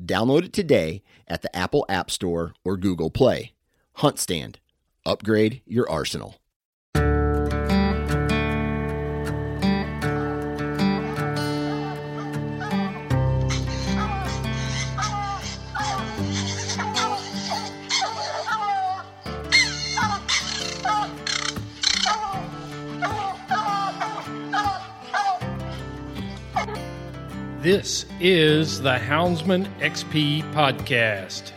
Download it today at the Apple App Store or Google Play. Hunt Stand. Upgrade your arsenal. This is the Houndsman XP podcast.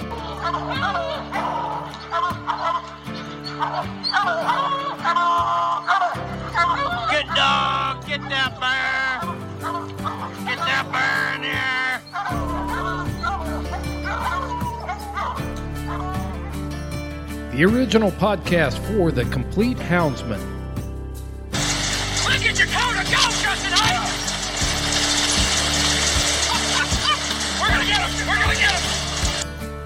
Get dog, get that bear. Get that bear in here. The original podcast for the complete houndsman.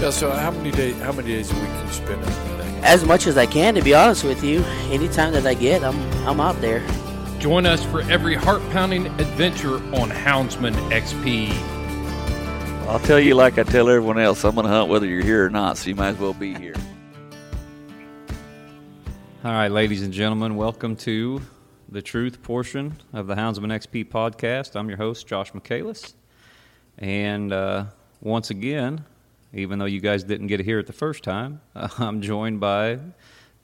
Yeah, so how many days how many days a week can you spend out there? as much as I can, to be honest with you. Anytime that I get, I'm I'm out there. Join us for every heart pounding adventure on Houndsman XP. I'll tell you like I tell everyone else, I'm going to hunt whether you're here or not, so you might as well be here. All right, ladies and gentlemen, welcome to the truth portion of the Houndsman XP podcast. I'm your host, Josh Michaelis. And uh, once again, even though you guys didn't get to hear it the first time, I'm joined by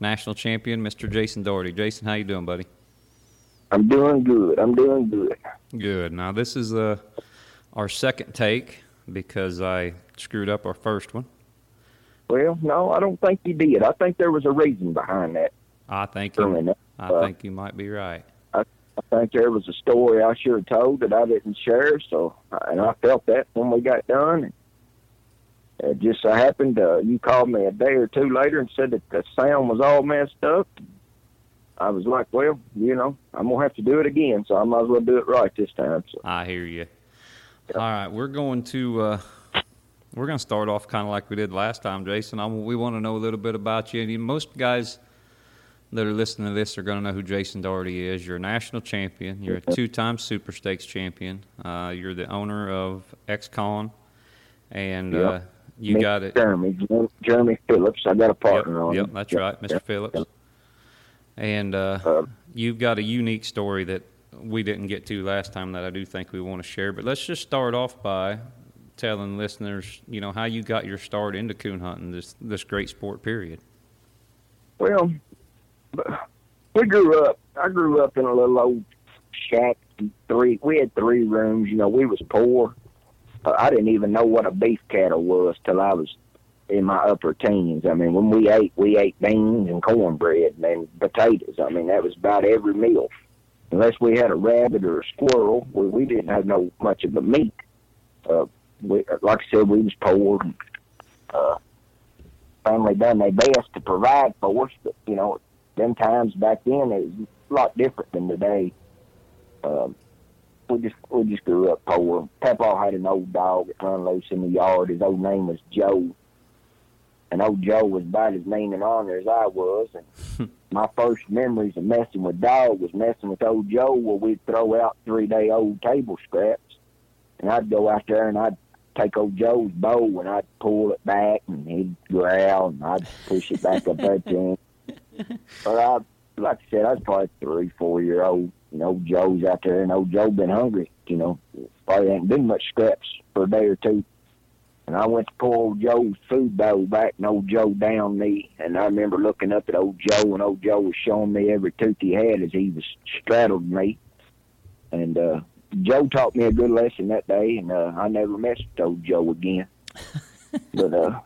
national champion Mr. Jason Doherty. Jason, how you doing, buddy? I'm doing good. I'm doing good. Good. Now, this is uh, our second take because I screwed up our first one. Well, no, I don't think you did. I think there was a reason behind that. I think you. I Uh, think you might be right. I think there was a story I should have told that I didn't share. So, and I felt that when we got done. It just so happened uh, you called me a day or two later and said that the sound was all messed up. I was like, well, you know, I'm gonna have to do it again, so I might as well do it right this time. So, I hear you. All right, we're going to uh, we're to start off kind of like we did last time, Jason. I, we want to know a little bit about you. And most guys that are listening to this are going to know who Jason Doherty is. You're a national champion. You're a two-time Super Stakes champion. Uh, you're the owner of XCon, and uh, Yep. You Me, got it. Jeremy, Jeremy Phillips. I got a Yep, partner on. yep, that's Yep, right, Mr. yep, Phillips. yep. And uh, Uh, you've got a unique story that we didn't get to last time that I do think we want to share. But let's just start off by telling listeners, you know, how you got your start into coon hunting, this this great sport. Period. Well, we grew up. I grew up in a little old shack. Three. We had three rooms. You know, we was poor. Uh, I didn't even know what a beef cattle was till I was in my upper teens. I mean, when we ate, we ate beans and cornbread and potatoes. I mean, that was about every meal. Unless we had a rabbit or a squirrel, we, we didn't have no much of the meat. Uh, we, like I said, we was poor. And, uh, family done their best to provide for us, but you know, them times back then it was a lot different than today. Um, we just we just grew up poor. Papa had an old dog that run loose in the yard. His old name was Joe. And old Joe was about as mean and honor as I was. And my first memories of messing with dog was messing with old Joe where we'd throw out three day old table scraps. And I'd go out there and I'd take old Joe's bow and I'd pull it back and he'd growl and I'd push it back up to him. But I like I said, I was probably three, four year old. You know, Joe's out there and old Joe been hungry, you know. Probably ain't been much scraps for a day or two. And I went to pull old Joe's food bowl back, and old Joe downed me. And I remember looking up at old Joe, and old Joe was showing me every tooth he had as he was straddled me. And uh, Joe taught me a good lesson that day, and uh, I never messed with old Joe again. but uh,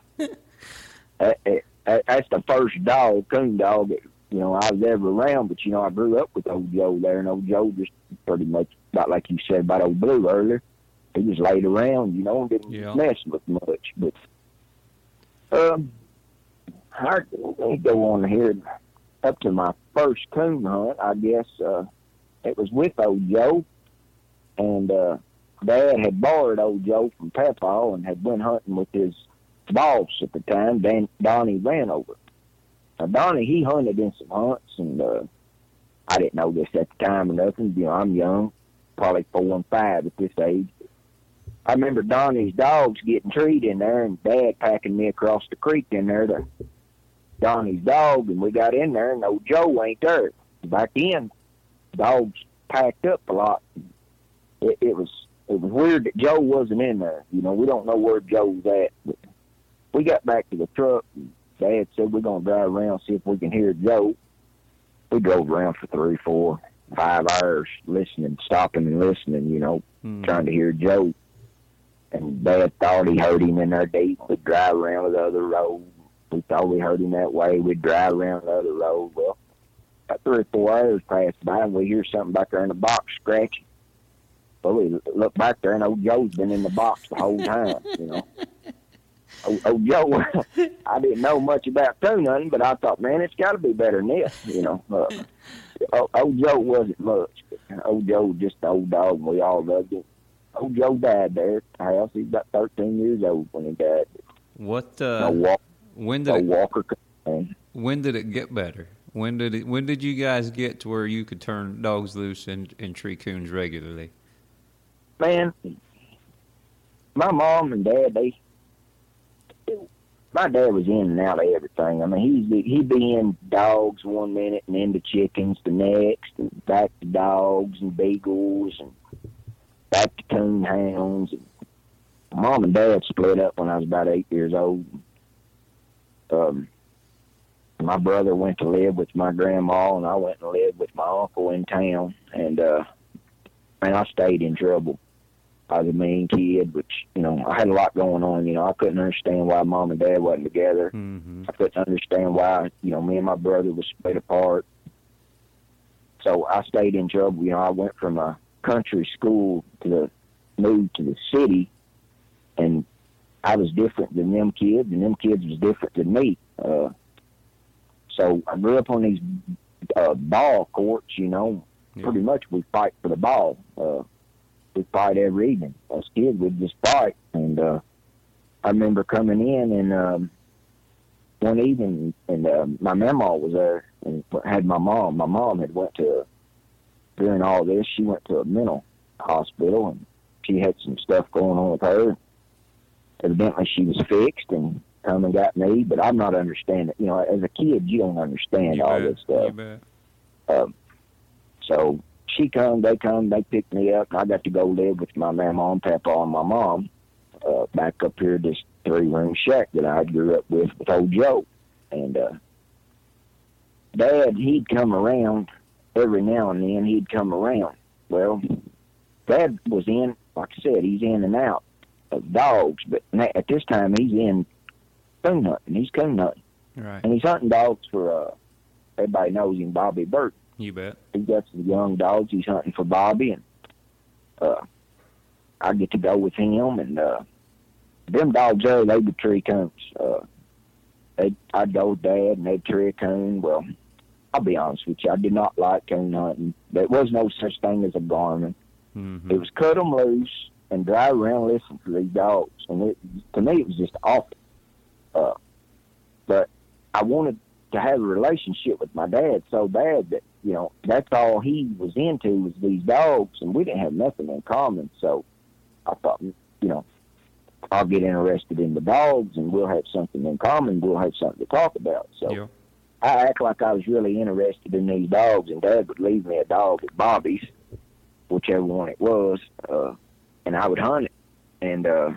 that, that, that's the first dog, coon dog, that, you know, I was ever around. But you know, I grew up with old Joe there, and old Joe just pretty much about like you said about old Blue earlier he just laid around, you know, and didn't Yeah. mess with much. But um, I let go on here up to my first coon hunt. I guess uh, it was with old Joe, and uh, Dad had borrowed old Joe from Papaw and had went hunting with his boss at the time, Dan, Donnie Ranover. Now Donnie, he hunted in some hunts, and uh, I didn't know this at the time or nothing. You know, I'm young, probably four and five at this age. I remember Donnie's dogs getting treed in there, and Dad packing me across the creek in there to Donnie's dog, and we got in there, and old Joe ain't there. Back then, dogs packed up a lot. It, it was it was weird that Joe wasn't in there. You know, we don't know where Joe's at. But we got back to the truck. And Dad said we're gonna drive around see if we can hear Joe. We drove around for three, four, five hours listening, stopping and listening. You know, Hmm. trying to hear Joe. And Dad thought he heard him in there deep. We'd drive around the other road. We thought we heard him that way. We'd drive around the other road. Well, about three or four hours passed by, and we hear something back there in the box scratching. Well, we look back there, and old Joe's been in the box the whole time, you know. Old, old Joe, I didn't know much about coon hunting, but I thought, man, it's got to be better than this, you know. Uh, old, old Joe wasn't much. Old Joe was just an old dog, and we all loved him. Old Joe died there at the house. He was about 13 years old when he died. What? No, Uh, walk, when no did it, walker. When did it get better? When did it? When did you guys get to where you could turn dogs loose and, and tree coons regularly? man, my mom and dad, they, my dad was in and out of everything. I mean, he's he'd be in dogs one minute and into chickens the next, and back to dogs and beagles and back to coon hounds. Mom and dad split up when I was about eight years old. Um, my brother went to live with my grandma, and I went and lived with my uncle in town. And uh, man, I stayed in trouble. I was a mean kid, which, you know, I had a lot going on. You know, I couldn't understand why mom and dad wasn't together. Mm-hmm. I couldn't understand why, you know, me and my brother was split apart. So I stayed in trouble. You know, I went from a country school to the moved to the city and I was different than them kids and them kids was different than me. Uh so I grew up on these uh ball courts, you know. Yeah. Pretty much we fight for the ball. Uh we fight every evening. Us kids would just fight and uh I remember coming in and um one evening and uh, my mama was there and had my mom. My mom had went to during all this she went to a mental hospital and she had some stuff going on with her. Evidently she was fixed and come and got me, but I'm not understanding. You know, as a kid you don't understand You all bet. this stuff. You bet. Um, so she come, they come, they picked me up, and I got to go live with my mama and papa and my mom uh, back up here, this three room shack that I grew up with with old Joe. And uh, Dad, he'd come around every now and then. He'd come around. Well, Dad was in, like I said, he's in and out of dogs, but at this time he's in coon hunting. He's coon hunting, Right. and he's hunting dogs for. uh Everybody knows him, Bobby Burt. You bet. He got some young dogs. He's hunting for Bobby, and uh, I get to go with him. And uh, them dogs there, they would tree coons. Uh, they, I'd go with Dad, and they'd tree a coon. Well, I'll be honest with you, I did not like coon hunting. There was no such thing as a Garmin. Mm-hmm. It was cut them loose and drive around listen to these dogs. And it, to me, it was just awful. Uh, but I wanted to have a relationship with my dad so bad that, you know, that's all he was into was these dogs, and we didn't have nothing in common. So I thought, you know, I'll get interested in the dogs, and we'll have something in common. We'll have something to talk about. So Yeah. I act like I was really interested in these dogs, and Dad would leave me a dog at Bobby's, whichever one it was, uh, and I would hunt it. And uh,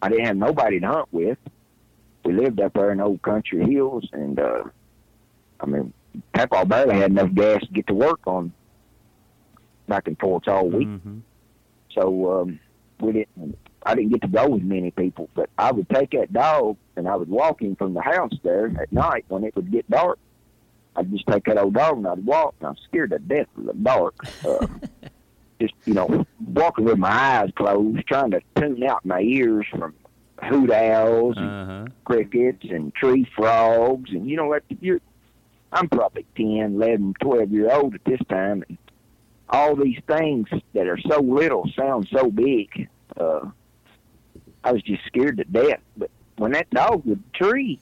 I didn't have nobody to hunt with. We lived up there in Old Country Hills, and uh, I mean, Papa barely had enough gas to get to work on back and forth all week. Mm-hmm. So um, we didn't. I didn't get to go with many people, but I would take that dog and I would walk him from the house there at night when it would get dark. I'd just take that old dog and I'd walk, and I'm scared to death of the dark. Uh, just you know, walking with my eyes closed, trying to tune out my ears from hoot owls and Uh-huh. crickets and tree frogs, and you know what? You're, I'm probably ten, eleven, twelve year old at this time, and all these things that are so little sound so big. Uh, I was just scared to death. But when that dog would tree,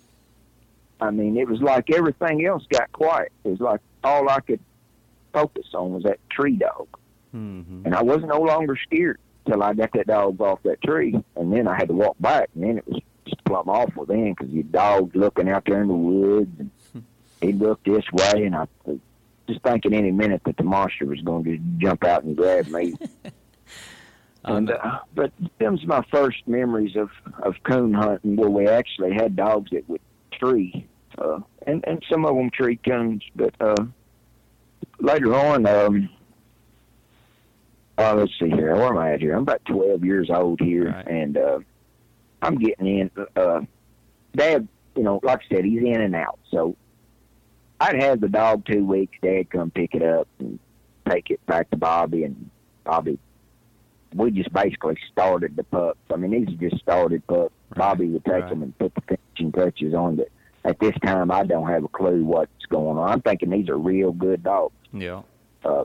I mean, it was like everything else got quiet. It was like all I could focus on was that tree dog, Mm-hmm. and I was no longer scared till I got that dog off that tree, and then I had to walk back, and then it was just plumb awful then because your dog's looking out there in the woods, and he'd look this way, and I was just thinking any minute that the monster was going to jump out and grab me. and uh, but them's my first memories of of coon hunting where we actually had dogs that would tree, uh, and and some of them tree coons, but uh, later on, um, uh, let's see here, where am I at here? I'm about 12 years old here, Right. and uh, I'm getting in. Uh, Dad, you know, like I said, he's in and out, so I'd have the dog two weeks. Dad come pick it up and take it back to Bobby, and Bobby. We just basically started the pups. I mean, these are just started pups. Right, Bobby would take right. them and put the finishing touches on. it. at this time, I don't have a clue what's going on. I'm thinking these are real good dogs. Yeah. Uh,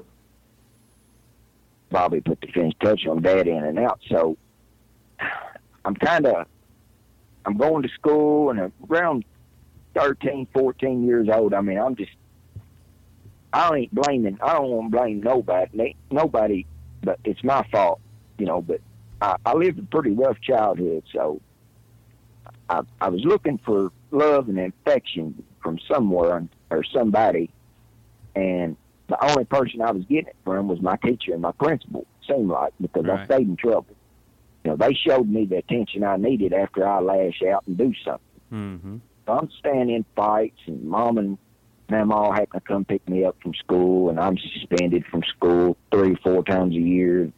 Bobby put the finish touch on Dad in and out. So I'm kind of I'm going to school and around 13, 14 years old. I mean, I'm just I ain't blaming. I don't want to blame nobody. Nobody, but it's my fault, you know. But I, I lived a pretty rough childhood, so I, I was looking for love and affection from somewhere or somebody, and the only person I was getting it from was my teacher and my principal. Seemed like because I stayed in trouble. You know, they showed me the attention I needed after I lash out and do something. Mm-hmm. I'm staying in fights, and mom and Mama having to come pick me up from school, and I'm suspended from school three, four times a year.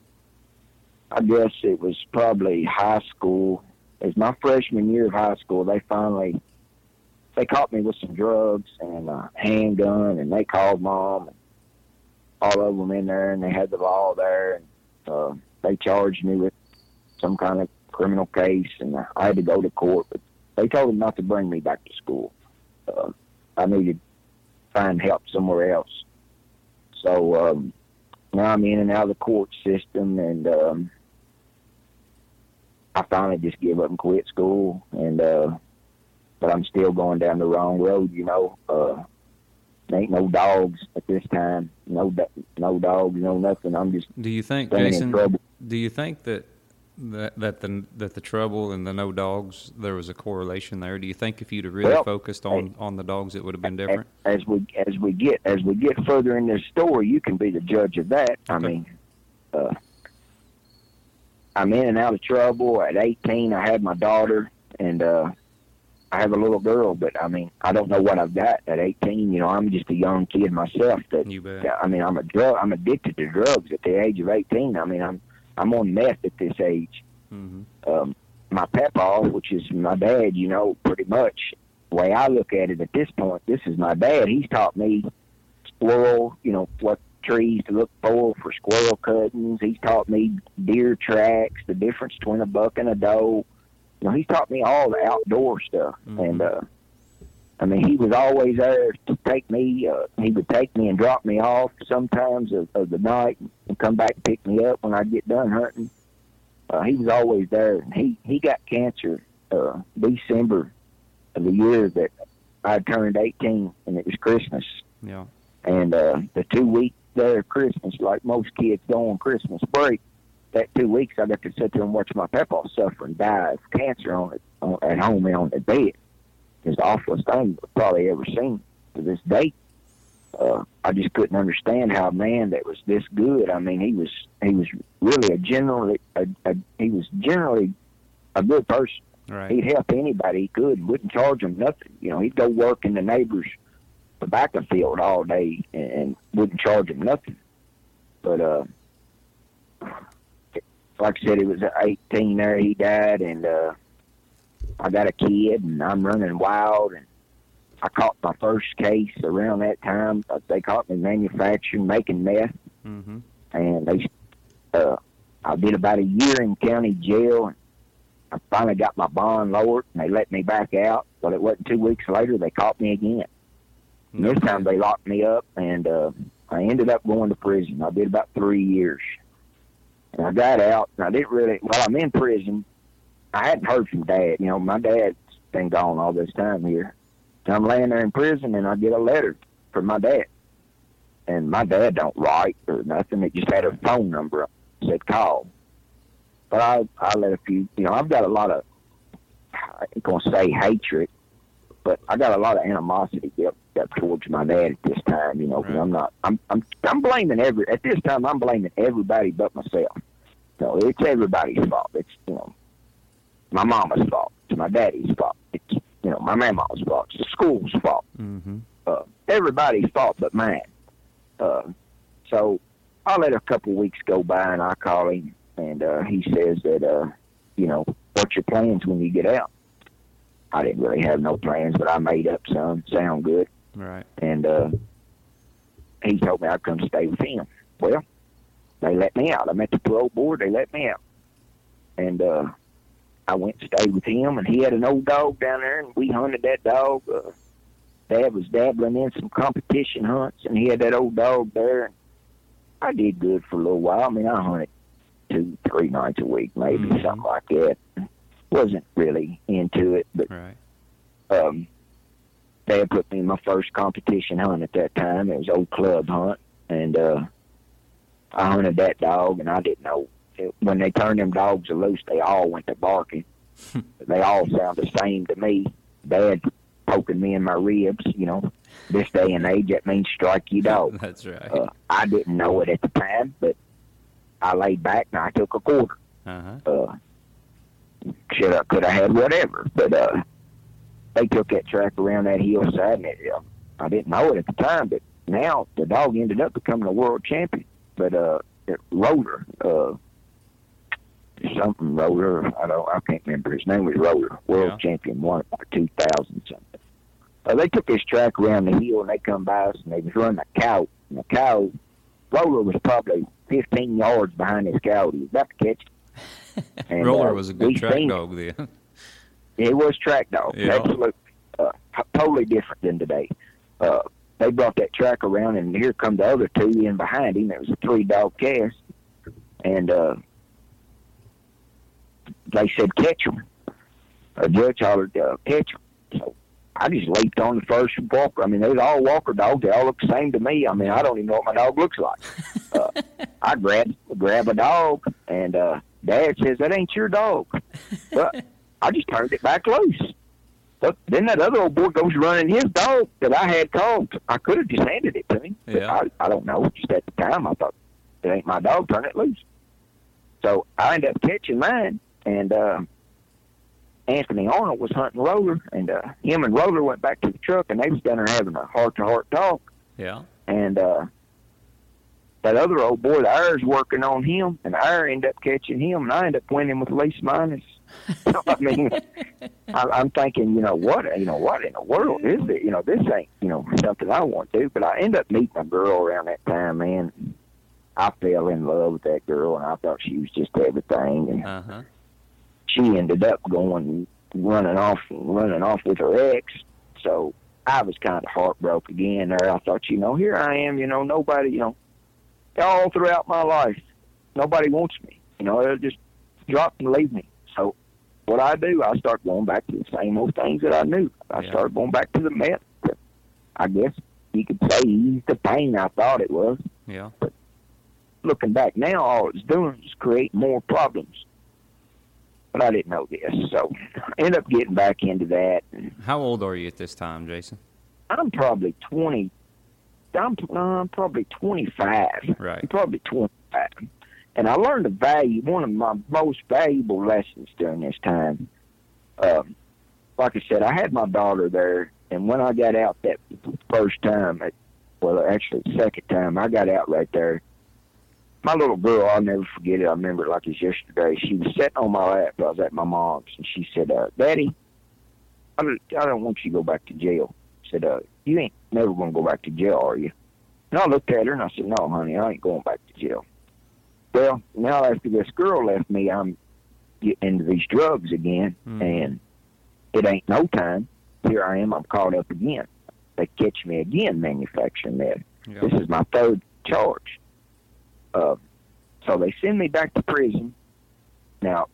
I guess it was probably high school. Was my freshman year of high school. They finally they caught me with some drugs and a handgun, and they called mom and all of them in there, and they had the law there, and uh, they charged me with some kind of criminal case, and I had to go to court, but they told them not to bring me back to school. Uh, I needed to find help somewhere else. So um, now I'm in and out of the court system, and um, I finally just give up and quit school. And uh, but I'm still going down the wrong road, you know. Uh, there ain't no dogs at this time. No, no dogs, no nothing. I'm just Do you think, Jason? Do you think that that that the that the trouble and the no dogs there was a correlation there? Do you think if you'd have really Well, focused on on the dogs, it would have been different? As we as we get as we get further in this story, you can be the judge of that. I mean, uh, I'm in and out of trouble. At 18, I had my daughter, and uh, I have a little girl. But I mean, I don't know what I've got at 18. You know, I'm just a young kid myself. That You bet. I mean, I'm a drug. I'm addicted to drugs at the age of 18. I mean, I'm I'm on meth at this age. Mm-hmm. Um, my papa, which is my dad, you know, pretty much the way I look at it at this point, this is my dad. He's taught me squirrel, you know, what trees to look for for squirrel cuttings. He's taught me deer tracks, the difference between a buck and a doe. You know, he's taught me all the outdoor stuff. And uh I mean, he was always there to take me. Uh, he would take me and drop me off sometimes of, of the night and come back and pick me up when I'd get done hunting. Uh, he was always there. And he he got cancer uh, December of the year that I turned 18, and it was Christmas. Yeah. And uh, the two week there of Christmas, like most kids go on Christmas break, that two weeks I got to sit there and watch my papa suffer and die of cancer on it on, at home and on the bed. It's the awfulest thing I've probably ever seen to this day. Uh, I just couldn't understand how a man that was this good. I mean, he was he was really a generally a, a, he was generally a good person. Right. He'd help anybody he could. Wouldn't charge them nothing. You know, he'd go work in the neighbor's tobacco field all day and, and wouldn't charge them nothing. But uh, like I said, he was 18 there. He died, and uh, I got a kid, and I'm running wild. And I caught my first case around that time. Uh, They caught me manufacturing, making meth, Mm-hmm. and they uh, I did about a year in county jail. And I finally got my bond lowered, and they let me back out. But it wasn't two weeks later they caught me again. And this time they locked me up, and uh, I ended up going to prison. I did about three years, and I got out. And I didn't really. While I'm in prison, I hadn't heard from Dad. You know, my dad's been gone all this time here. So I'm laying there in prison, and I get a letter from my dad. And my dad don't write or nothing. It just had a phone number up. It said call. But I I let a few. You know, I've got a lot of. I ain't gonna say hatred, but I got a lot of animosity up, up towards my dad at this time. You know, 'cause I'm not. I'm I'm I'm blaming every at this time. I'm blaming everybody but myself. So it's everybody's fault. It's you know, my mama's fault. It's my daddy's fault. It's you know my mama's fault. It's the school's fault. Mm-hmm. Uh, everybody's fault but mine. Uh, so I let a couple weeks go by and I call him and uh, he says that uh, you know what's your plans when you get out. I didn't really have no plans, but I made up some. Sound good Right. and uh, he told me I'd come stay with him. Well, they let me out. I'm at the parole board. They let me out, and uh, I went and stayed with him. And he had an old dog down there, and we hunted that dog. Uh, Dad was dabbling in some competition hunts, and he had that old dog there. And I did good for a little while. I mean, I hunted two, three nights a week, maybe Mhm. something like that. Wasn't really into it, but Right. um, Dad put me in my first competition hunt at that time. It was old club hunt, and uh, I hunted that dog, and I didn't know when they turned them dogs loose, they all went to barking. they all sound the same to me. Dad poking me in my ribs, you know. This day and age, that means strike you dog. That's right. Uh, I didn't know it at the time, but I laid back and I took a quarter Uh-huh. uh should have could have had whatever but uh they took that track around that hillside and it, uh, i didn't know it at the time but now the dog ended up becoming a world champion but uh it, roller uh something roller i don't i can't remember his name was roller world Yeah. champion one for two thousand something uh, they took this track around the hill and they come by us and they was running a cow and the cow roller was probably fifteen yards behind his cow he was about to catch it and, Roller uh, was a good track dog then. It was track dog. Yeah. Absolutely. Uh, totally different than today. Uh, they brought that track around, and here come the other two in behind him. It was a three dog cast, and uh, they said catch him. A judge hollered uh, catch him. So I just leaped on the first walker. I mean, they was all walker dogs. They all look the same to me. I mean, I don't even know what my dog looks like. Uh, I grab grab a dog, and uh, Dad says that ain't your dog. But I just turned it back loose. But then that other old boy goes running his dog that I had called. I could have just handed it to him. Yeah. I, I don't know. Just at the time, I thought, it ain't my dog. Turn it loose. So I ended up catching mine, and uh, Anthony Arnold was hunting Roller, and uh, him and Roller went back to the truck, and they was down there having a heart-to-heart talk. Yeah. And uh, that other old boy, the Ire's working on him, and Ire ended up catching him, and I ended up winning with least minus I mean, I, I'm thinking, you know what, you know what in the world is it? You know, this ain't, you know, something I want to do. But I end up meeting a girl around that time, man. I fell in love with that girl, and I thought she was just everything. And Uh huh. She ended up going running off running off with her ex. So I was kind of heartbroken again there. I thought, you know, here I am, you know, nobody, you know, all throughout my life, nobody wants me. You know, they'll just drop and leave me. So what I do, I start going back to the same old things that I knew. I Yeah. started going back to the meth. I guess you could say ease the pain I thought it was. Yeah. But looking back now, all it's doing is create more problems. But I didn't know this, so I ended up getting back into that. How old are you at this time, Jason? I'm probably twenty. I'm, no, I'm probably twenty-five. Right. I'm probably twenty-five, and I learned a value. One of my most valuable lessons during this time. Um, like I said, I had my daughter there, and when I got out that first time, well, actually the second time, I got out right there. My little girl, I'll never forget it. I remember it like it's yesterday. She was sitting on my lap. I was at my mom's, and she said, uh, "Daddy, I don't, I don't want you to go back to jail." I said, uh, "You ain't never gonna go back to jail, are you?" And I looked at her and I said, "No, honey, I ain't going back to jail." Well, now after this girl left me, I'm getting into these drugs again, Hmm. and it ain't no time. Here I am. I'm caught up again. They catch me again manufacturing meth. Yeah. This is my third charge. Uh, so they send me back to prison. Now,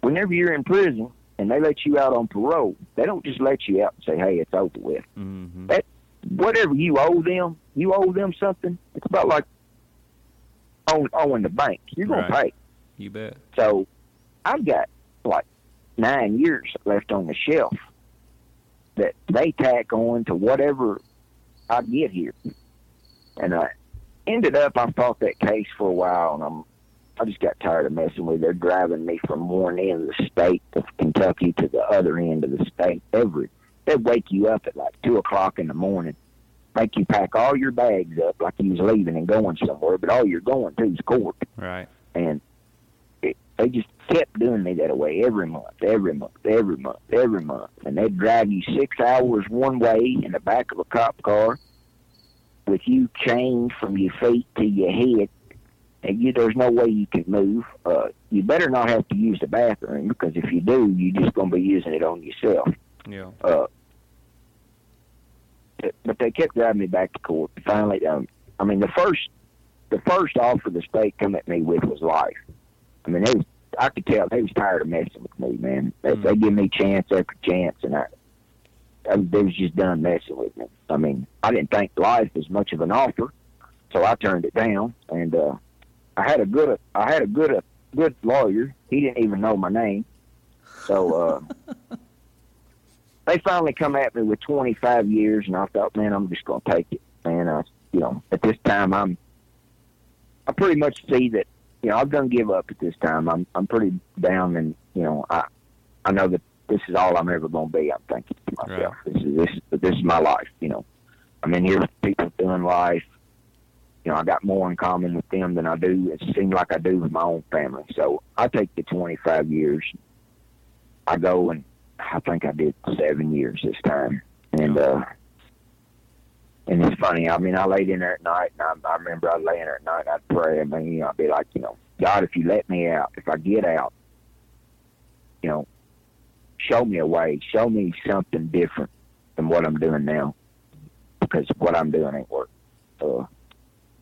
whenever you're in prison and they let you out on parole, they don't just let you out and say, "Hey, it's over with." Mm-hmm. Whatever you owe them, you owe them something. It's about like owing, owing the bank. You're gonna Right. pay. You bet. So I've got like nine years left on the shelf that they tack on to whatever I get here. And I ended up I fought that case for a while and I'm I just got tired of messing with it. They're driving me from one end of the state of Kentucky to the other end of the state every they'd wake you up at like two o'clock in the morning, make you pack all your bags up like you was leaving and going somewhere, but all you're going to is court Right. and it, they just kept doing me that way every month, every month, every month, every month, and they'd drag you six hours one way in the back of a cop car with you chained from your feet to your head, and you there's no way you can move. Uh, you better not have to use the bathroom because if you do, you're just going to be using it on yourself. Yeah. Uh, but- they kept driving me back to court. Finally, um, I mean, the first the first offer the state come at me with was life. I mean, they was, I could tell they was tired of messing with me, man. They, Mm. they give me chance after chance, and I they was just done messing with me. I mean, I didn't think life was much of an offer, so I turned it down. And uh, I had a good I had a good a good lawyer. He didn't even know my name, so. Uh, they finally come at me with 25 years, and I thought, man, I'm just to take it. And I, you know, at this time, I'm, I pretty much see that, you know, I'm to give up at this time. I'm, I'm pretty down, and you know, I, I know that this is all I'm ever going to be. I'm thinking to myself, this is this, is this is my life. You know, I'm in here with people doing life. You know, I got more in common with them than I do. It seems like I do with my own family. So I take the 25 years. I go and I think I did seven years this time, and uh, and it's funny. I mean, I laid in there at night, and I, I remember I lay in there at night. and I'd pray. I mean, you know, I'd be like, you know, God, if you let me out, if I get out, you know, show me a way, show me something different than what I'm doing now, because what I'm doing ain't working. Uh,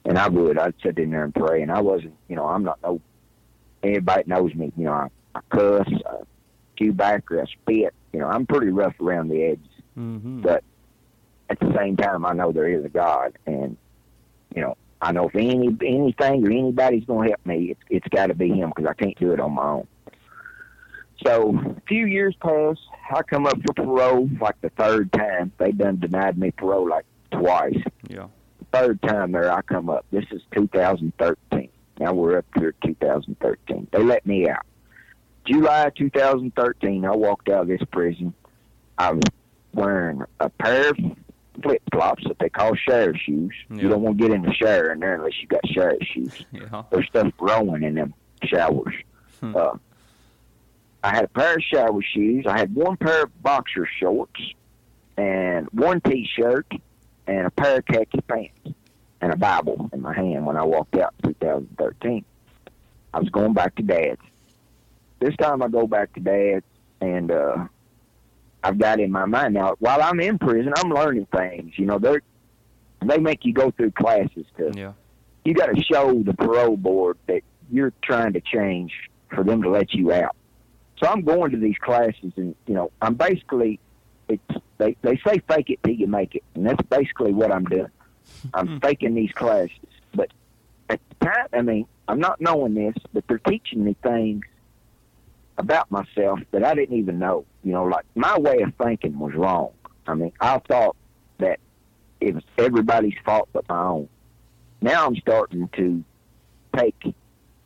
and I would. I'd sit in there and pray, and I wasn't. You know, I'm not no. Anybody knows me. You know, I, I cuss. I, chew back or I spit. You know, I'm pretty rough around the edges. Mm-hmm. But at the same time, I know there is a God, and you know, I know if any anything or anybody's going to help me, it's it's got to be Him because I can't do it on my own. So a few years pass. I come up for parole like the third time. They done denied me parole like twice. Yeah. Third time there, I come up. This is 2013. Now we're up here 2013. They let me out. July 2013, I walked out of this prison. I was wearing a pair of flip flops that they call shower shoes. Yeah. You don't want to get in the shower in there unless you got shower shoes. Yeah. There's stuff growing in them showers. Hmm. Uh, I had a pair of shower shoes. I had one pair of boxer shorts and one T-shirt and a pair of khaki pants and a Bible in my hand when I walked out in 2013. I was going back to Dad's. This time I go back to Dad's, and uh, I've got in my mind now. While I'm in prison, I'm learning things. You know, they they make you go through classes to. Yeah. You got to show the parole board that you're trying to change for them to let you out. So I'm going to these classes, and you know, I'm basically it's they they say fake it till you make it, and that's basically what I'm doing. I'm faking these classes, but at the time, I mean, I'm not knowing this, but they're teaching me things about myself that I didn't even know. You know, like my way of thinking was wrong. I mean, I thought that it was everybody's fault but my own. Now I'm starting to take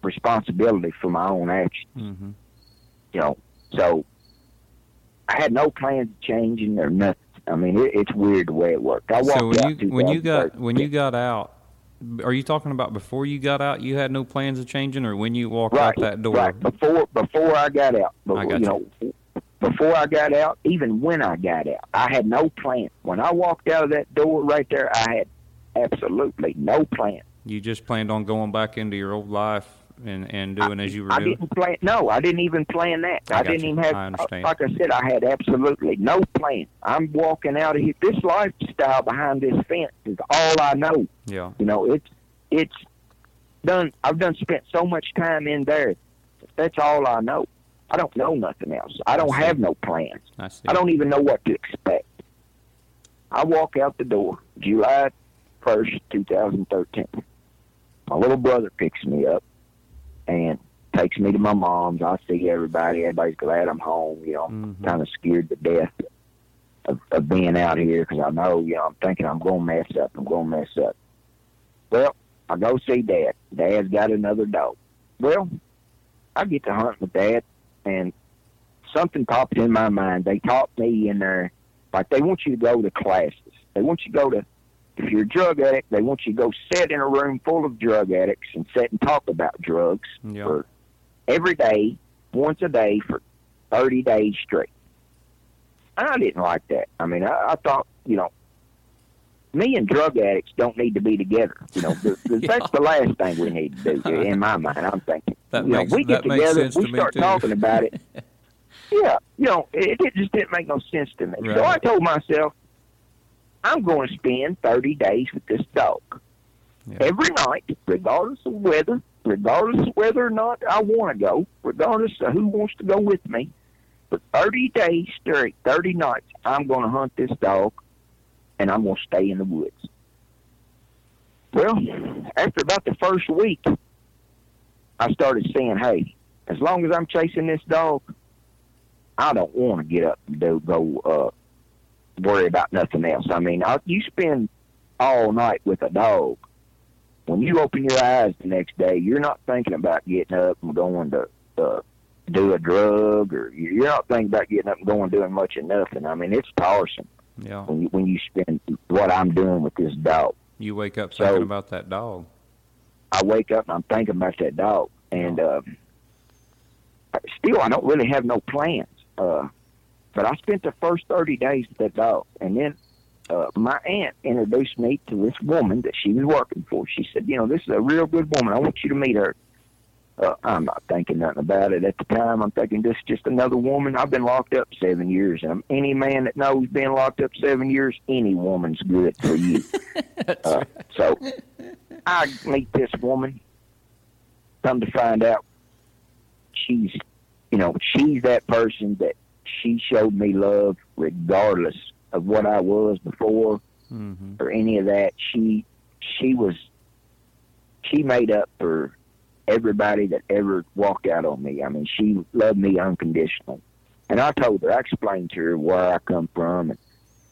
responsibility for my own actions. Mm-hmm. You know, so I had no plans of changing or nothing. I mean, it, it's weird the way it worked. I walked So when out you when you got when you got out, are you talking about before you got out? You had no plans of changing, or when you walked right, out that door? Right before before I got out. Before, I got you know, before I got out, even when I got out, I had no plan. When I walked out of that door right there, I had absolutely no plan. You just planned on going back into your old life and and doing as you were I doing. didn't plan. No, I didn't even plan that. I I, didn't you. even have. I uh, understand. Like I said, I had absolutely no plan. I'm walking out of here. This lifestyle behind this fence is all I know. Yeah. You know, it's it's done. I've done spent so much time in there. That's all I know. I don't know nothing else. I don't have no plans. I see. I don't even know what to expect. I walk out the door, July 1st, 2013. My little brother picks me up and takes me to my mom's. I see everybody. Everybody's glad I'm home. You know, I'm Mhm. kind of scared to death of, of being out here because I know, you know, I'm thinking I'm going to mess up. I'm going to mess up. Well, I go see Dad. Dad's got another dog. Well, I get to hunt with Dad, and something popped in my mind. They taught me in there, like they want you to go to classes. They want you to go to, if you're a drug addict, they want you to go sit in a room full of drug addicts and sit and talk about drugs Yeah. for every day, once a day for 30 days straight. And I didn't like that. I mean, I, I thought, you know, me and drug addicts don't need to be together. You know, the, the, that's the last thing we need to do in my mind. I'm thinking, That you know, makes- we get together, we to start talking about it. yeah, you know, it, it just didn't make no sense to me. So I told myself, I'm going to spend 30 days with this dog Yeah. every night, regardless of weather, regardless of whether or not I want to go, regardless of who wants to go with me. For 30 days straight, 30 nights, I'm going to hunt this dog, and I'm going to stay in the woods. Well, after about the first week, I started saying, hey, as long as I'm chasing this dog, I don't want to get up and do, go uh, worry about nothing else. I mean, I, you spend all night with a dog. When you open your eyes the next day, you're not thinking about getting up and going to uh, do a drug, or you're not thinking about getting up and going doing much of nothing. I mean, it's tiresome Yeah. when you, when you spend what I'm doing with this dog. You wake up So- thinking about that dog. I wake up and I'm thinking about that dog, and uh, still I don't really have no plans. Uh, but I spent the first 30 days with that dog, and then uh, my aunt introduced me to this woman that she was working for. She said, "You know, this is a real good woman. I want you to meet her." Uh, I'm not thinking nothing about it at the time. I'm thinking this is just another woman. I've been locked up seven years, and any man that knows being locked up seven years, any woman's good for you. uh, so I meet this woman. Come to find out, she's, you know, she's that person that she showed me love regardless of what I was before Mm-hmm. or any of that. She, she was, she made up for everybody that ever walked out on me. I mean, she loved me unconditionally. And I told her, I explained to her where I come from, and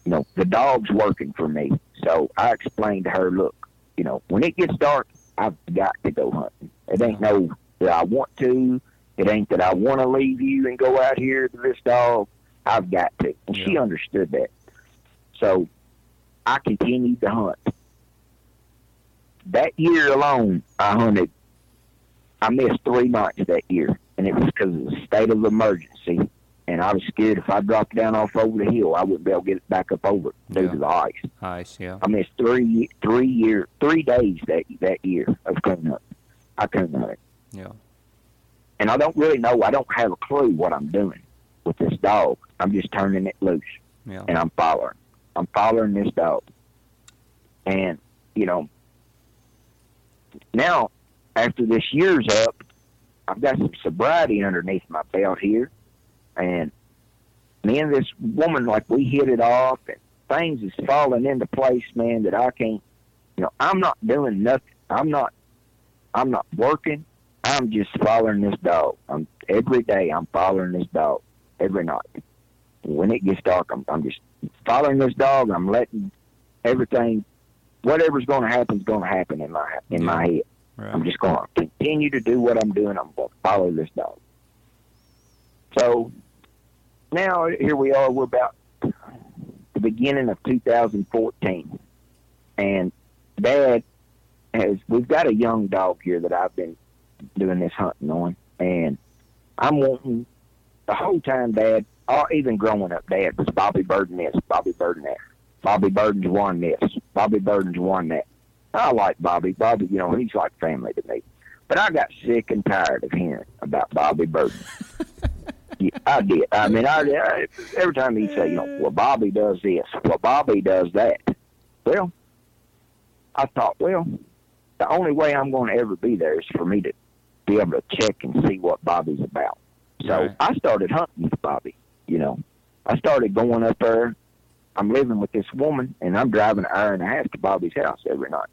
you know, the dog's working for me. So I explained to her, look, you know, when it gets dark, I've got to go hunting. It ain't no that I want to. It ain't that I want to leave you and go out here to this dog. I've got to. And she understood that. So I continued to hunt. That year alone, I hunted. I missed three nights that year. and it was because of the state of emergency. And I was scared if I dropped down off over the hill, I wouldn't be able to get it back up over it due Yeah. to the ice. Ice, yeah. I missed three three year three days that that year of coon hunting. I couldn't hunt it, Yeah. And I don't really know. I don't have a clue what I'm doing with this dog. I'm just turning it loose, Yeah. and I'm following. I'm following this dog, and you know, now after this year's up, I've got some sobriety underneath my belt here, and me and this woman like we hit it off, and things is falling into place, man. That I can't, you know, I'm not doing nothing. I'm not, I'm not working. I'm just following this dog. I'm every day. I'm following this dog every night. When it gets dark, I'm, I'm just following this dog. I'm letting everything, whatever's going to happen, is going to happen in my in my head. Right. I'm just going to continue to do what I'm doing. I'm going to follow this dog. So now here we are. We're about the beginning of 2014, and Dad has. We've got a young dog here that I've been doing this hunting on, and I'm wanting the whole time, Dad. Or even growing up, Dad was Bobby Burden this, Bobby Burden that, Bobby Burden's won this, Bobby Burden's won that. I like Bobby. Bobby, you know, he's like family to me. But I got sick and tired of hearing about Bobby Burden. yeah, I did. I mean, I, I every time he'd say, you know, well, Bobby does this, well, Bobby does that. Well, I thought, well, the only way I'm going to ever be there is for me to be able to check and see what Bobby's about. So Right. I started hunting with Bobby. You know, I started going up there. I'm living with this woman, and I'm driving an hour and a half to Bobby's house every night,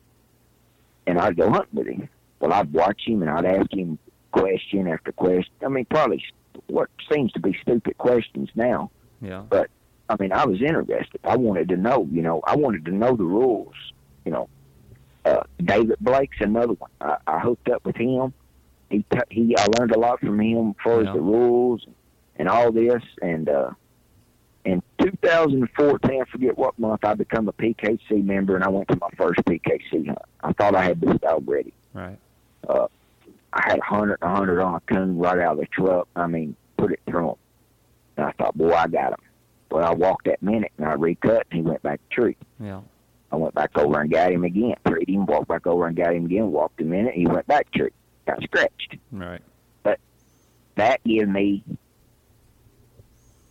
and I'd go hunting with him. Well, I'd watch him and I'd ask him question after question. I mean, probably what seems to be stupid questions now. Yeah. But I mean, I was interested. I wanted to know. You know, I wanted to know the rules. You know, uh, David Blake's another one. I, I hooked up with him. He he. I learned a lot from him as far Yeah. as the rules and all this. And uh, in 2014, I forget what month, I become a PKC member, and I went to my first PKC hunt. I thought I had this dog ready. Right. Uh, I had a hundred, a hundred on a coon right out of the truck. I mean, put it through him. And I thought, boy, I got him. Well, I walked that minute and I recut, and he went back to tree. Yeah. I went back over and got him again. Treated him, walked back over and got him again. Walked a minute, and he went back to tree. Got scratched. Right. But that gave me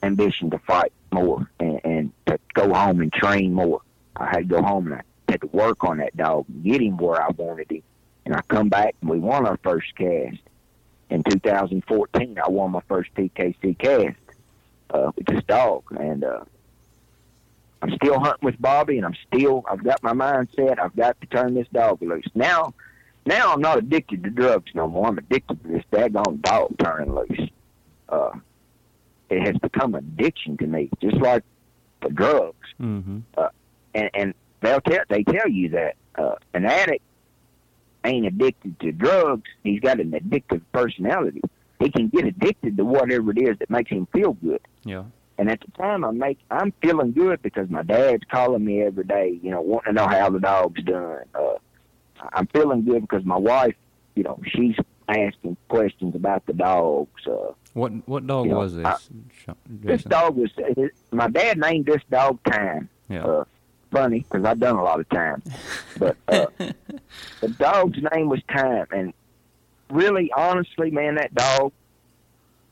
ambition to fight more and, and to go home and train more. I had to go home and I had to work on that dog and get him where I wanted him. And I come back and we won our first cast. In 2014, I won my first PKC cast uh, with this dog. And uh, I'm still hunting with Bobby, and I'm still, I've got my mindset. I've got to turn this dog loose. Now, now I'm not addicted to drugs no more. I'm addicted to this daggone dog turning loose. Uh, it has become addiction to me, just like the drugs. Mm-hmm. And, and they'll tell they tell you that uh, an addict ain't addicted to drugs. He's got an addictive personality. He can get addicted to whatever it is that makes him feel good. Yeah. And at the time, I make I'm feeling good because my dad's calling me every day, you know, wanting to know how the dog's doing. Uh, I'm feeling good because my wife, you know, she's asking questions about the dogs. Uh, What what dog You know, was this? I- this dog was my dad named this dog Time. Yeah. Uh, funny because I've done a lot of time, but uh, the dog's name was Time, and really, honestly, man, that dog,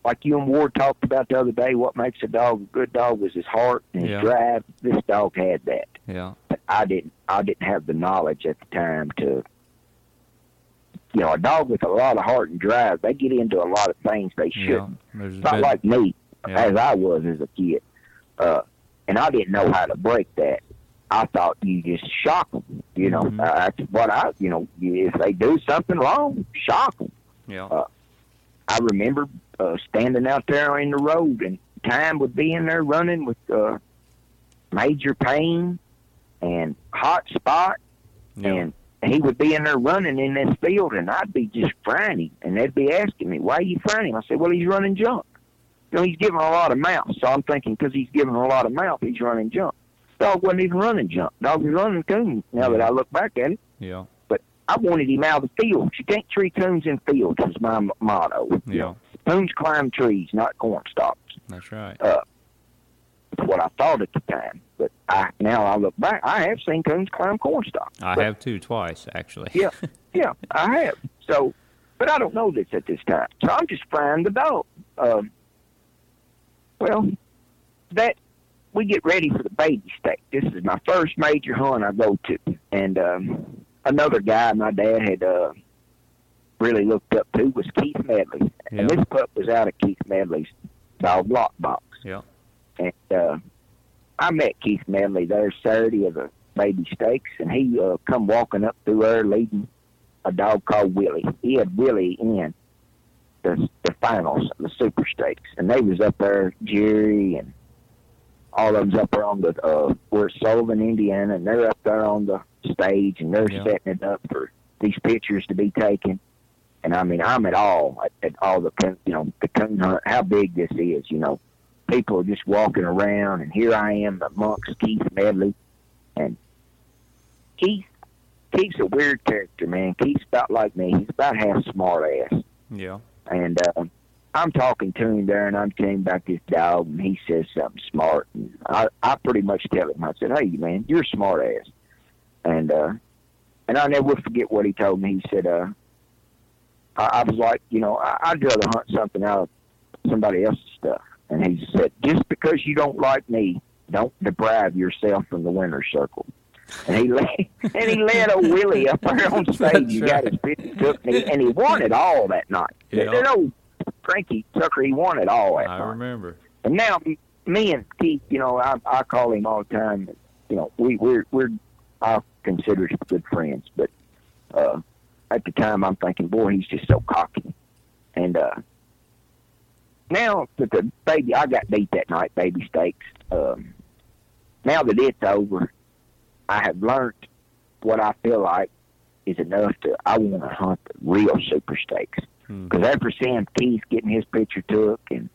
like you and Ward talked about the other day, what makes a dog a good dog is his heart and his Yeah. drive. This dog had that, yeah. but I didn't. I didn't have the knowledge at the time to. You know, a dog with a lot of heart and drive, they get into a lot of things they shouldn't There's not been- like me Yeah. as I was as a kid. Uh, and I didn't know how to break that. I thought you just shock them. You know, Mhm. uh, that's what I, you know, if they do something wrong, shock them. yeah. uh, I remember uh, standing out there in the road, and time would be in there running with uh, major pain and hot spot, yeah. and he would be in there running in this field, and I'd be just frying him, and they'd be asking me, "Why are you frying him?" I said, "Well, he's running jump. You know, he's giving a lot of mouth, so I'm thinking because he's giving a lot of mouth, he's running jump. Dog wasn't even running jump. Dog was running coon. Now that I look back at it, yeah. But I wanted him out of the field. You can't treat coons in fields was my m- motto. Yeah. coons climb trees, not corn stalks. That's right. Uh, what I thought at the time. But I now I look back, I have seen coons climb corn stalks. I But- have too, twice actually. Yeah, yeah, I have. So, but I don't know this at this time. So I'm just frying the dog. Um, well, that we get ready for the baby stake. This is my first major hunt I go to, and um, another guy my dad had uh, really looked up to was Keith Medley, and this pup was out of Keith Medley's dog lock box. Yeah. And uh, I met Keith Medley there Saturday of the baby stakes, and he uh, come walking up through there leading a dog called Willie. He had Willie in the the finals of the super stakes, and they was up there, Jerry and all of them's up there on the uh, we're Sullivan, Indiana, and they're up there on the stage, and they're Yeah. setting it up for these pictures to be taken. And I mean, I'm at all at, at all the you know the coon hunt, how big this is, you know. People are just walking around, and here I am amongst Keith Medley, and Keith Keith's a weird character, man. Keith's about like me. He's about half smart ass. Yeah. And uh, I'm talking to him there, and I'm telling him about this dog, and he says something smart. And I, I pretty much tell him, I said, "Hey, man, you're a smart ass." And uh, and I never forget what he told me. He said, uh, I, "I was like, you know, I, I'd rather hunt something out of somebody else's stuff." And he said, "Just because you don't like me, don't deprive yourself from the winner's circle." And he led, and he led a Willie up there on stage. He got his picture took, and he, and he won it all that night. Yeah. That old cranky Tucker, he won it all that I night. I remember. And now me and Keith, you know, I I call him all the time. You know, we we're we're I consider us good friends, but uh, at the time I'm thinking, boy, he's just so cocky. And uh, now that the baby, I got beat that night, baby stakes. Um, now that it's over, I have learned what I feel like is enough to I want to hunt the real super stakes. Hmm. Because after seeing Keith getting his picture took, and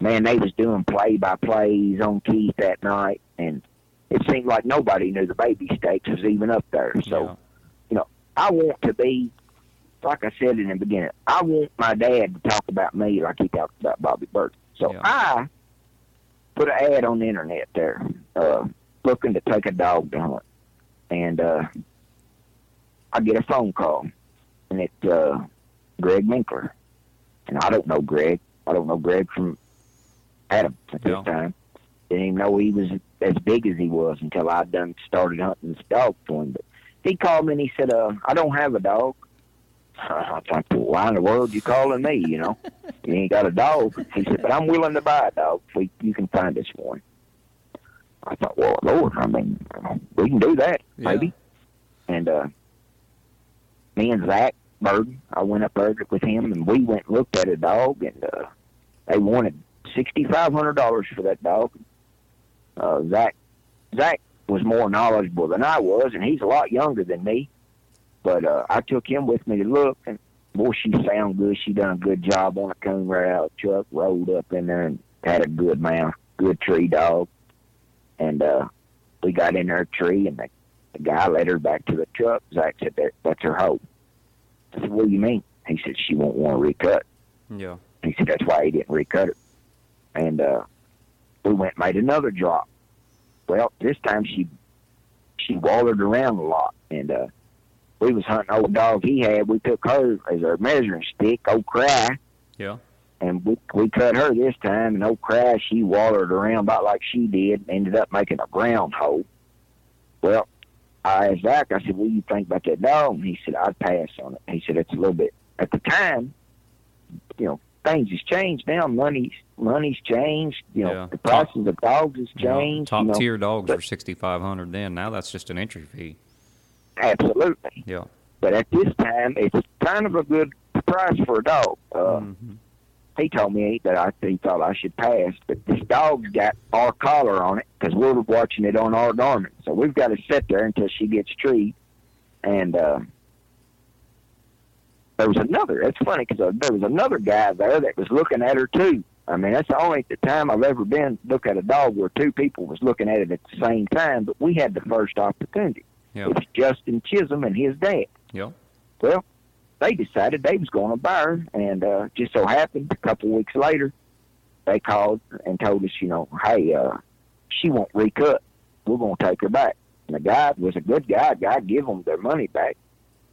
man, they was doing play by plays on Keith that night, and it seemed like nobody knew the baby stakes was even up there. So Yeah. You know, I want to be, like I said in the beginning, I want my dad to talk about me like he talked about Bobby Burden. So Yeah. I put an ad on the internet there, uh, looking to take a dog to hunt, and uh, I get a phone call, and it's uh, Greg Minkler, and I don't know Greg. I don't know Greg from Adam at this time. Didn't even know he was as big as he was until I done started hunting this dog for him. But he called me and he said, uh, I don't have a dog. I thought, well, why in the world you calling me, you know? you ain't got a dog. He said, but I'm willing to buy a dog if we, you can find us one. I thought, well, Lord, I mean, we can do that, Yeah. maybe. And uh, me and Zach Burden, I went up there with him and we went and looked at a dog and uh, they wanted $6,500 for that dog. Uh, Zach, Zach was more knowledgeable than I was, and he's a lot younger than me. But uh, I took him with me to look, and boy, she sound good. She done a good job on a coon right out truck, rolled up in there and had a good mouth, good tree dog. And uh, we got in her tree, and the, the guy led her back to the truck. Zach said, that, "That's her hoe." I said, "What do you mean?" He said, "She won't want to recut." Yeah. He said that's why he didn't recut it. And uh, we went and made another drop. Well, this time she she wallered around a lot, and uh, we was hunting old dog he had. We took her as our measuring stick, old Cry, Yeah. and we we cut her this time. And old Cry she wallered around about like she did, and ended up making a ground hole. Well, I asked Zach. I said, "What do you think about that dog?" And he said, "I'd pass on it." He said, "It's a little bit." At the time, you know, things has changed now. Money's money's changed. You know, Yeah. the prices of dogs has You know, changed. top you know, tier dogs but- were sixty five hundred then. Now that's just an entry fee. Absolutely. Yeah. But at this time, it's kind of a good price for a dog. Uh, Mhm. He told me that I he thought I should pass, but this dog's got our collar on it because we're watching it on our Garmin. So we've got to sit there until she gets treed. And uh, there was another. It's funny because uh, there was another guy there that was looking at her too. I mean, that's the only time I've ever been look at a dog where two people was looking at it at the same time. But we had the first opportunity. Yeah. It was Justin Chisholm and his dad. Yeah. Well, they decided they was going to buy her, and uh, just so happened a couple weeks later, they called and told us, you know, hey, uh, she won't recut. We're going to take her back. And the guy was a good guy. Guy give them their money back.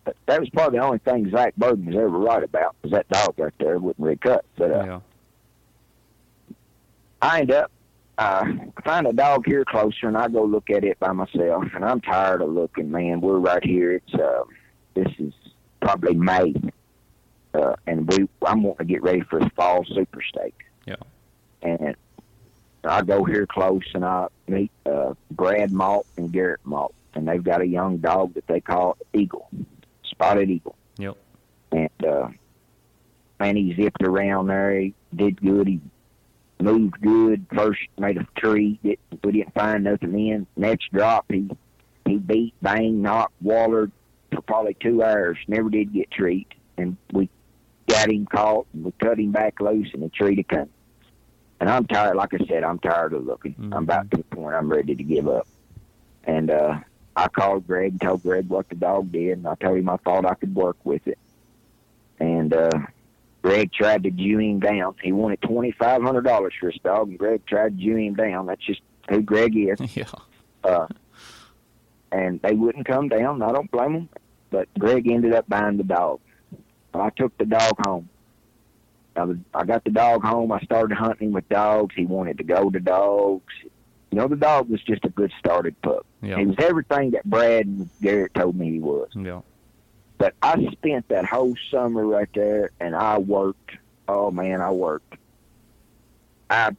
But that was probably the only thing Zach Burden was ever right about was that dog right there wouldn't recut. But uh, Yeah. I end up uh, find a dog here closer, and I go look at it by myself. And I'm tired of looking, man. We're right here. It's uh, this is probably May, uh, and we I'm wanting to get ready for the fall super stake. Yeah. And I go here close, and I meet uh, Brad Malt and Garrett Malt, and they've got a young dog that they call Eagle, Spotted Eagle. Yep. And uh, man, he zipped around there. He did good. He moved good. First made a tree. Did, we didn't find nothing in. Next drop, he he beat, banged, knocked, wallered for probably two hours. Never did get treat. And we got him caught. And we cut him back loose, and the tree to come. And I'm tired. Like I said, I'm tired of looking. I'm about to the point I'm ready to give up. And uh, I called Greg and told Greg what the dog did, and I told him I thought I could work with it. And uh, Greg tried to jew him down. He wanted twenty five hundred dollars for his dog, and Greg tried to jew him down. That's just who Greg is. Yeah. Uh, and they wouldn't come down. I don't blame them. But Greg ended up buying the dog. I took the dog home. I, was, I got the dog home. I started hunting with dogs. He wanted to go to dogs. You know, the dog was just a good started pup. Yeah. He was everything that Brad and Garrett told me he was. Yeah. But I spent that whole summer right there, and I worked. Oh man, I worked. I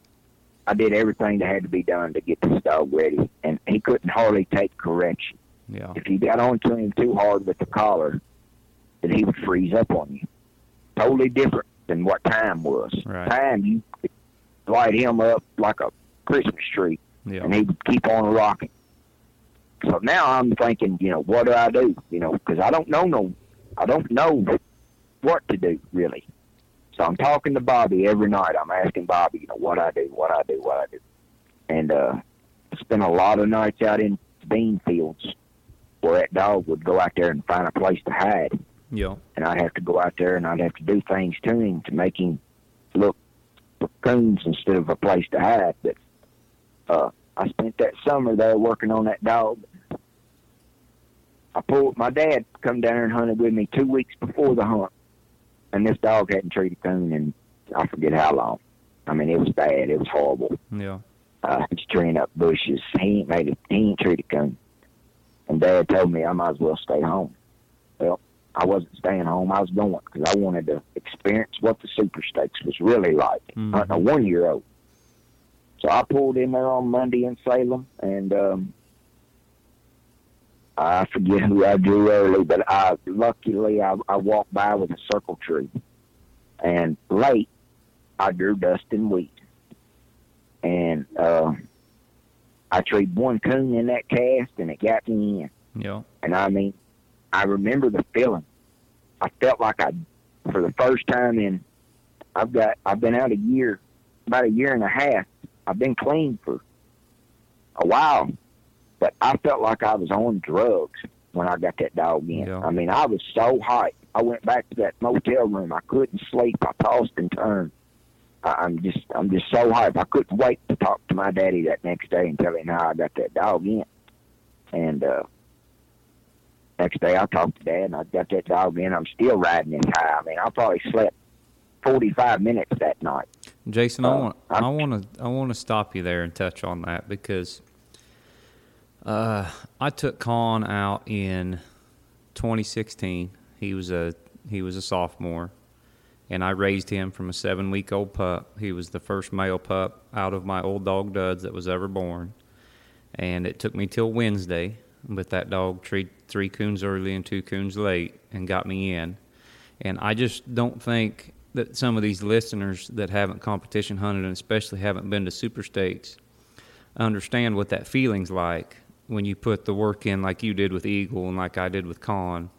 I did everything that had to be done to get this dog ready, and he couldn't hardly take correction. Yeah. If you got onto him too hard with the collar, then he would freeze up on you. Totally different than what time was. Right. Time you could light him up like a Christmas tree, Yeah. and he would keep on rocking. So now I'm thinking, you know, what do I do? You know, because I don't know no, I don't know what to do really. So I'm talking to Bobby every night. I'm asking Bobby, you know, what I do, what I do, what I do, and uh, spent a lot of nights out in bean fields where that dog would go out there and find a place to hide, Yeah. and I'd have to go out there and I'd have to do things to him to make him look for coons instead of a place to hide. But uh, I spent that summer there working on that dog. I pulled my dad come down and hunted with me two weeks before the hunt, and this dog hadn't treated coon in I forget how long. I mean, it was bad. It was horrible. Yeah. Uh, he's treeing up bushes. He ain't made it. He ain't treated coon. And Dad told me I might as well stay home. Well, I wasn't staying home. I was going because I wanted to experience what the Super Stakes was really like. Mhm. Hunting a one-year-old. So I pulled in there on Monday in Salem, and um, I forget who I drew early, but I luckily I, I walked by with a circle tree, and late I drew Dustin Wheat, and uh, I treed one coon in that cast, and it got me in. Yeah. And I mean, I remember the feeling. I felt like I, for the first time in, I've got, I've been out a year, about a year and a half. I've been clean for a while, but I felt like I was on drugs when I got that dog in. Yeah. I mean, I was so hyped. I went back to that motel room. I couldn't sleep. I tossed and turned. I- I'm just, I'm just so hyped. I couldn't wait to talk to my daddy that next day and tell him how I got that dog in. And uh, next day, I talked to Dad, and I got that dog in. I'm still riding this high. I mean, I probably slept 45 minutes that night. Jason, I Uh, want I want to I want to stop you there and touch on that because uh, I took Con out in 2016. He was a he was a sophomore, and I raised him from a seven week old pup. He was the first male pup out of my old dog Duds that was ever born, and it took me till Wednesday. But that dog treated three coons early and two coons late and got me in. And I just don't think that some of these listeners that haven't competition hunted and especially haven't been to super stakes understand what that feeling's like when you put the work in like you did with Eagle and like I did with Con.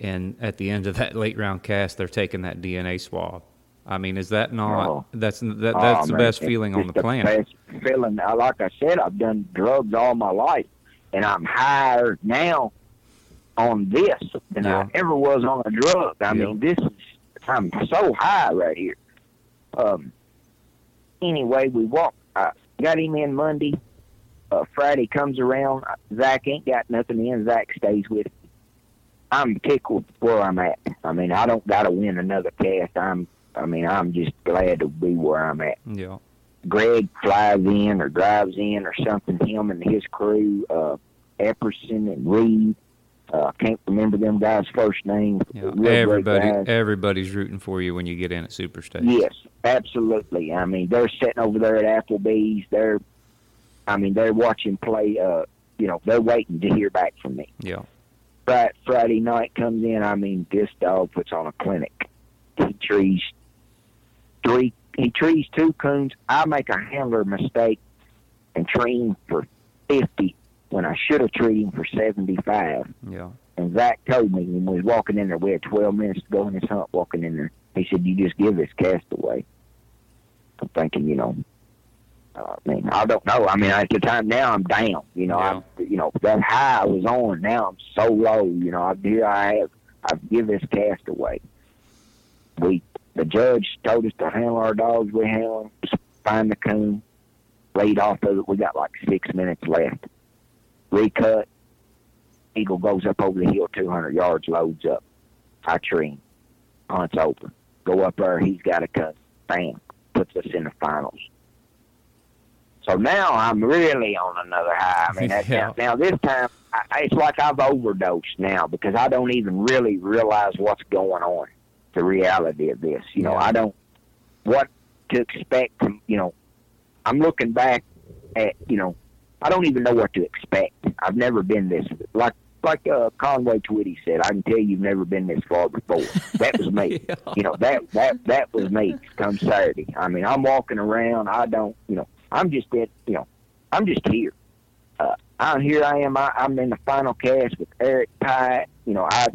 And at the end of that late round cast, they're taking that DNA swab. I mean, is that not Oh. that's that, Oh, that's the man, best feeling on the just planet? best feeling. Like I said, I've done drugs all my life, and I'm higher now on this than Yeah. I ever was on a drug. I Yeah. mean, this is I'm so high right here. Um. Anyway, we walked. I got him in Monday. Uh, Friday comes around. Zach ain't got nothing in. Zach stays with. me. I'm tickled where I'm at. I mean, I don't got to win another cast. I'm. I mean, I'm just glad to be where I'm at. Yeah. Greg flies in or drives in or something. Him and his crew, uh, Epperson and Reed. Uh, can't remember them guys' first names. Yeah. Everybody, everybody's rooting for you when you get in at Superstation. Yes, absolutely. I mean, they're sitting over there at Applebee's. They're, I mean, they're watching play. Uh, you know, they're waiting to hear back from me. Yeah. Friday, Friday night comes in. I mean, this dog puts on a clinic. He trees three. He trees two coons. I make a handler mistake and him for fifty when I should have treated him for seventy-five. Yeah. And Zach told me when we was walking in there, we had 12 minutes to go in this hunt walking in there. He said, You just give this cast away. I'm thinking, you know, uh, I mean, I don't know. I mean, at the time now I'm down. You know, Yeah. I, you know, that high I was on. Now I'm so low. You know, I, here I have, I give this cast away. We, the judge told us to handle our dogs. We handle them, find the coon, laid off of it. We got like six minutes left. Recut, Eagle goes up over the hill 200 yards, loads up. I tree him. Hunt's open. Go up there. He's got a cut. Bam. Puts us in the finals. So now I'm really on another high. I mean, that, Yeah. now, now this time I, it's like I've overdosed now because I don't even really realize what's going on. The reality of this, you know, Yeah. I don't what to expect from you know. I'm looking back at you know I don't even know what to expect. I've never been this like like uh, Conway Twitty said. I can tell you've never been this far before. That was me. Yeah. You know that that that was me. Come Saturday. I mean, I'm walking around. I don't. You know, I'm just at. You know, I'm just here. Uh, I'm here. I am. I, I'm in the final cast with Eric Pye. You know, I,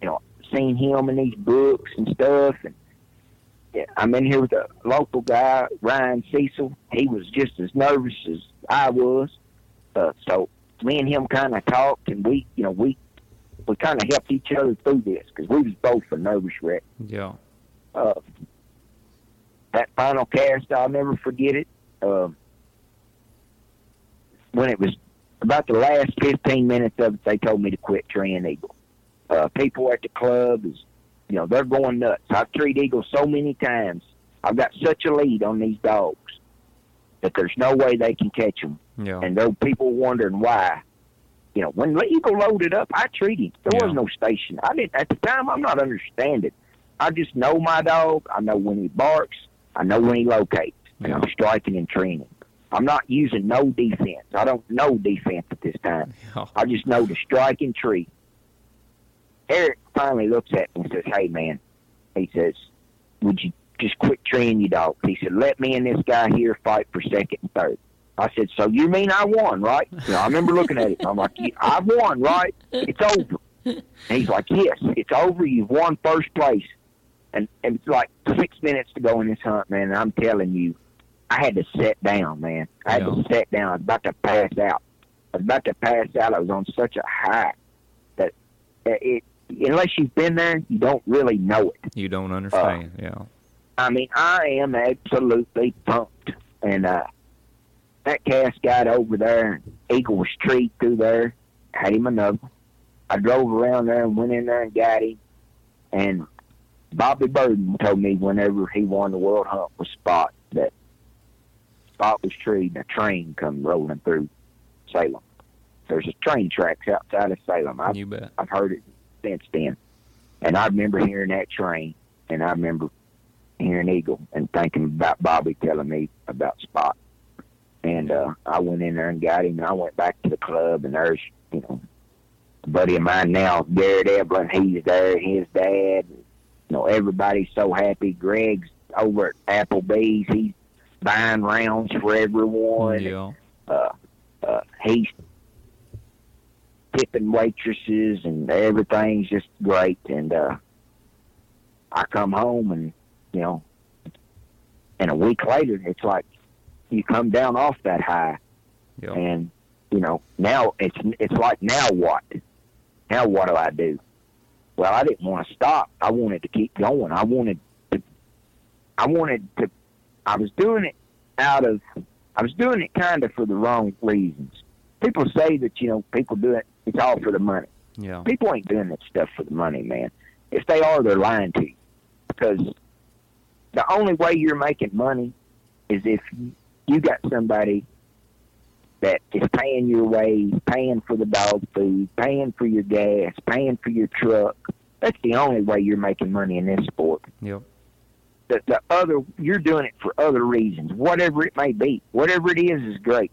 you know, seen him in these books and stuff, and yeah, I'm in here with a local guy, Ryan Cecil. He was just as nervous as I was. Uh, so me and him kind of talked, and we, you know, we we kind of helped each other through this because we was both a nervous wreck. Yeah. Uh, that final cast, I'll never forget it. Um, when it was about the last 15 minutes of it, they told me to quit treeing eagle. Uh, people at the club is, you know, they're going nuts. I've treed eagle so many times. I've got such a lead on these dogs that there's no way they can catch them. Yeah. And were people wondering why. You know, when Eagle loaded up, I treated him. There Yeah. was no station. I didn't at the time. I'm not understanding. I just know my dog. I know when he barks. I know when he locates, and Yeah. I'm striking and training. I'm not using no defense. I don't know defense at this time. Yeah. I just know to strike and treat. Eric finally looks at me and says, "Hey, man," he says, "Would you just quit treeing your dog?" He said, "Let me and this guy here fight for second and third. I said, "So you mean I won, right?" You know, I remember looking at it. I'm like, yeah, "I won, right? It's over." And he's like, "Yes, it's over. You've won first place." And, and it's like six minutes to go in this hunt, man. And I'm telling you, I had to sit down, man. I had Yeah. to sit down. I was about to pass out. I was about to pass out. I was on such a high that it, unless you've been there, you don't really know it. You don't understand. yeah. I mean, I am absolutely pumped. And uh, that cast got over there, and Eagle was treed through there, had him another. I drove around there and went in there and got him. And Bobby Burden told me whenever he won the World Hunt with Spot that Spot was treed and a train come rolling through Salem. There's a train tracks outside of Salem. I You bet. I've heard it since then. And I remember hearing that train, and I remember hearing Eagle and thinking about Bobby telling me about Spot. And uh, I went in there and got him, and I went back to the club, and there's, you know, a buddy of mine now, Garrett Evelyn, he's there, his dad. You know, everybody's so happy. Greg's over at Applebee's. He's buying rounds for everyone Yeah. uh, uh, he's tipping waitresses and everything's just great. And uh, I come home and you know, and a week later, it's like you come down off that high, Yeah. and you know now it's it's like now what? Now what do I do? Well, I didn't want to stop. I wanted to keep going. I wanted to. I wanted to. I was doing it out of. I was doing it kind of for the wrong reasons. People say that you know people do it. It's all for the money. Yeah. People ain't doing that stuff for the money, man. If they are, they're lying to you. Because the only way you're making money is if you got somebody that is paying your way, paying for the dog food, paying for your gas, paying for your truck. That's the only way you're making money in this sport. Yep. The, the other, you're doing it for other reasons, whatever it may be. Whatever it is is great.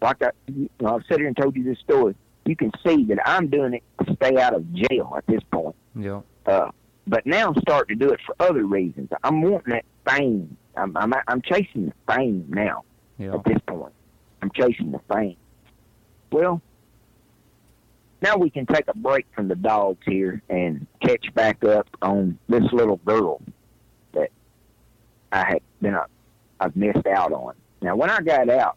Like I, you know, I've sat here and told you this story. You can see that I'm doing it to stay out of jail at this point. Yeah. Uh, but now I'm starting to do it for other reasons. I'm wanting that fame. I'm I'm, I'm chasing the fame now. Yeah. At this point, I'm chasing the fame. Well, now we can take a break from the dogs here and catch back up on this little girl that I had been a, I've missed out on. Now, when I got out,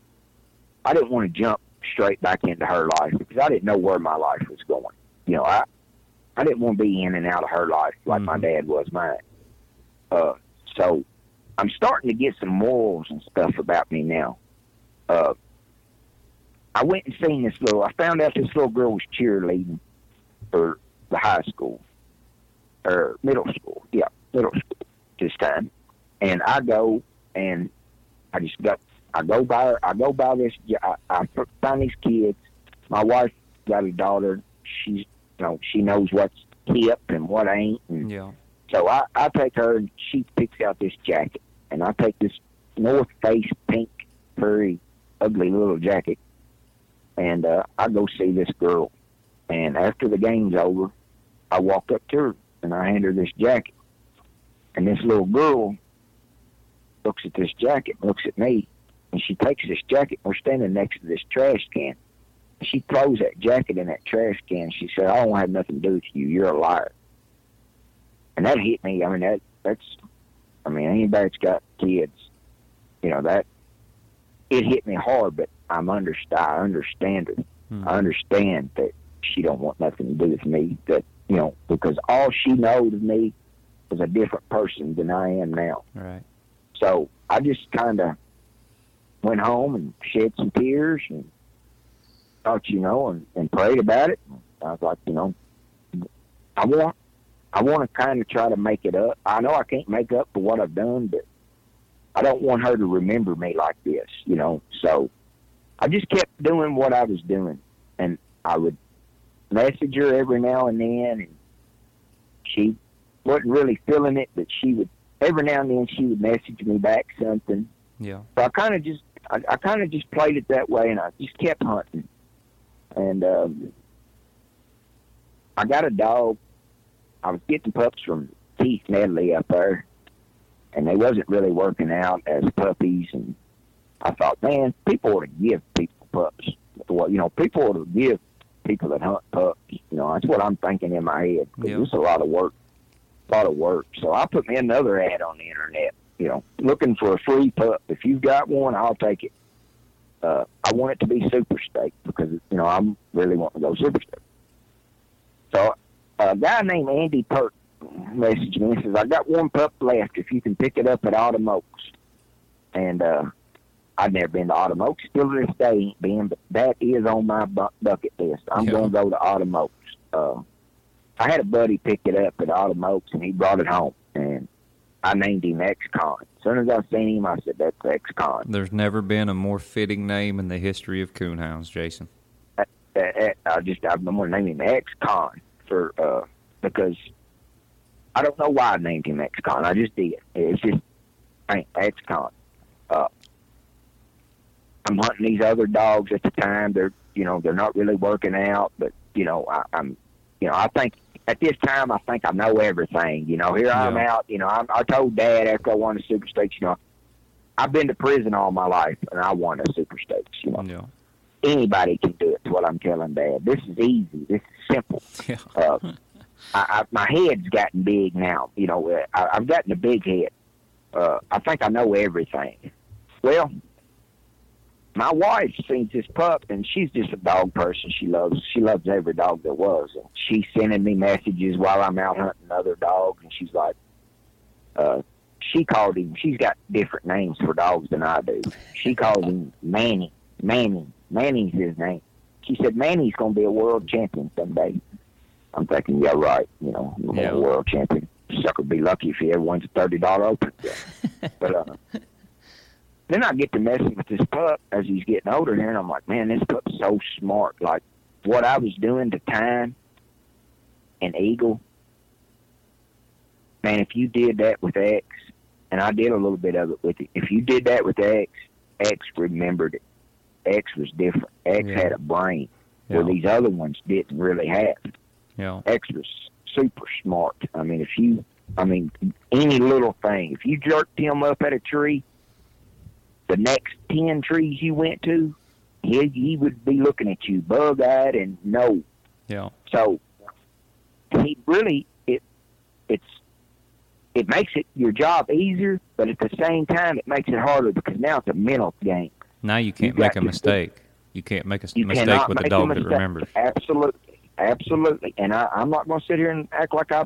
I didn't want to jump straight back into her life because I didn't know where my life was going. You know, I I didn't want to be in and out of her life like my dad was mine. Uh, so I'm starting to get some morals and stuff about me now. Uh, I went and seen this little. I found out this little girl was cheerleading for the high school or middle school. Yeah, middle school this time. And I go and I just got. I go by. her- I go by this. I, I find these kids. My wife got a daughter. She's you know she knows what's hip and what ain't. And Yeah. so I, I take her and she picks out this jacket, and I take this North Face pink, furry, ugly little jacket, and uh, I go see this girl. And after the game's over, I walk up to her and I hand her this jacket, and this little girl looks at this jacket, looks at me, and she takes this jacket. We're standing next to this trash can. She throws that jacket in that trash can. She said, "I don't have nothing to do with you. You're a liar." and that hit me. I mean, that that's, I mean, anybody that's got kids, you know, that it hit me hard. But I'm understand. I understand her. Hmm. I understand that she don't want nothing to do with me. That you know, because all she knows of me is a different person than I am now. Right. So I just kind of went home and shed some tears and thought, you know, and, and prayed about it. I was like, you know, I want, I want to kind of try to make it up. I know I can't make up for what I've done, but I don't want her to remember me like this, you know. So I just kept doing what I was doing, and I would message her every now and then, and she wasn't really feeling it, but she would every now and then she would message me back something. Yeah. So I kind of just, I, I kind of just played it that way, and I just kept hunting. And um, I got a dog. I was getting pups from Keith Medley up there, and they wasn't really working out as puppies. And I thought, man, people ought to give people pups. Well, you know, people ought to give people that hunt pups. You know, that's what I'm thinking in my head. 'cause Yeah. It's a lot of work, a lot of work. So I put me another ad on the internet. You know, looking for a free pup. If you've got one, I'll take it. Uh, I want it to be super stake because you know I'm really wanting to go super stake. So a guy named Andy Perk messaged me and says, I got one pup left if you can pick it up at Autumn Oaks. And uh, I've never been to Autumn Oaks. Still to this day ain't been, but that is on my bu- bucket list. I'm Yeah. going to go to Autumn Oaks. Uh, I had a buddy pick it up at Autumn Oaks, and he brought it home. And I named him X-Con. As soon as I seen him, I said, that's X-Con. There's never been a more fitting name in the history of coonhounds, Jason. uh, uh, I just I'm going to name him X-Con for uh, because I don't know why I named him X-Con. I just did. It's just hey, X-Con. Uh, I'm hunting these other dogs at the time. They're you know they're not really working out, but you know I, I'm you know I think at this time I think I know everything. You know here I'm out. You know I'm, I told Dad after I won the Super Stakes. You know I've been to prison all my life and I won a Super Stakes. You know Yeah. Anybody can do it. Is what I'm telling Dad. This is easy. This is simple. Yeah. Uh, I, I, my head's gotten big now. You know, uh, I, I've gotten a big head. Uh, I think I know everything. Well, my wife sees this pup, and she's just a dog person. She loves she loves every dog there was, and she's sending me messages while I'm out hunting other dogs, and she's like, uh, she called him. She's got different names for dogs than I do. She called him Manny. Manny. Manny's his name. She said Manny's going to be a world champion someday. I'm thinking, yeah, right. You know, Yeah. a world champion. Sucker be lucky if he ever wins a thirty dollar open. but uh, then I get to messing with this pup as he's getting older here, and I'm like, man, this pup's so smart. Like what I was doing to time and eagle. Man, if you did that with X, and I did a little bit of it with it. If you did that with X, X remembered it. X was different. X Yeah. had a brain where these other ones didn't really have. Yeah. X was super smart. I mean, if you, I mean, any little thing, if you jerked him up at a tree, the next ten trees you went to, he he would be looking at you bug eyed and no. Yeah. So he really it it's it makes it your job easier, but at the same time it makes it harder because now it's a mental game. Now you can't got make a mistake. You can't make a You mistake with a dog that mistake. remembers. Absolutely, absolutely. And I, I'm not going to sit here and act like I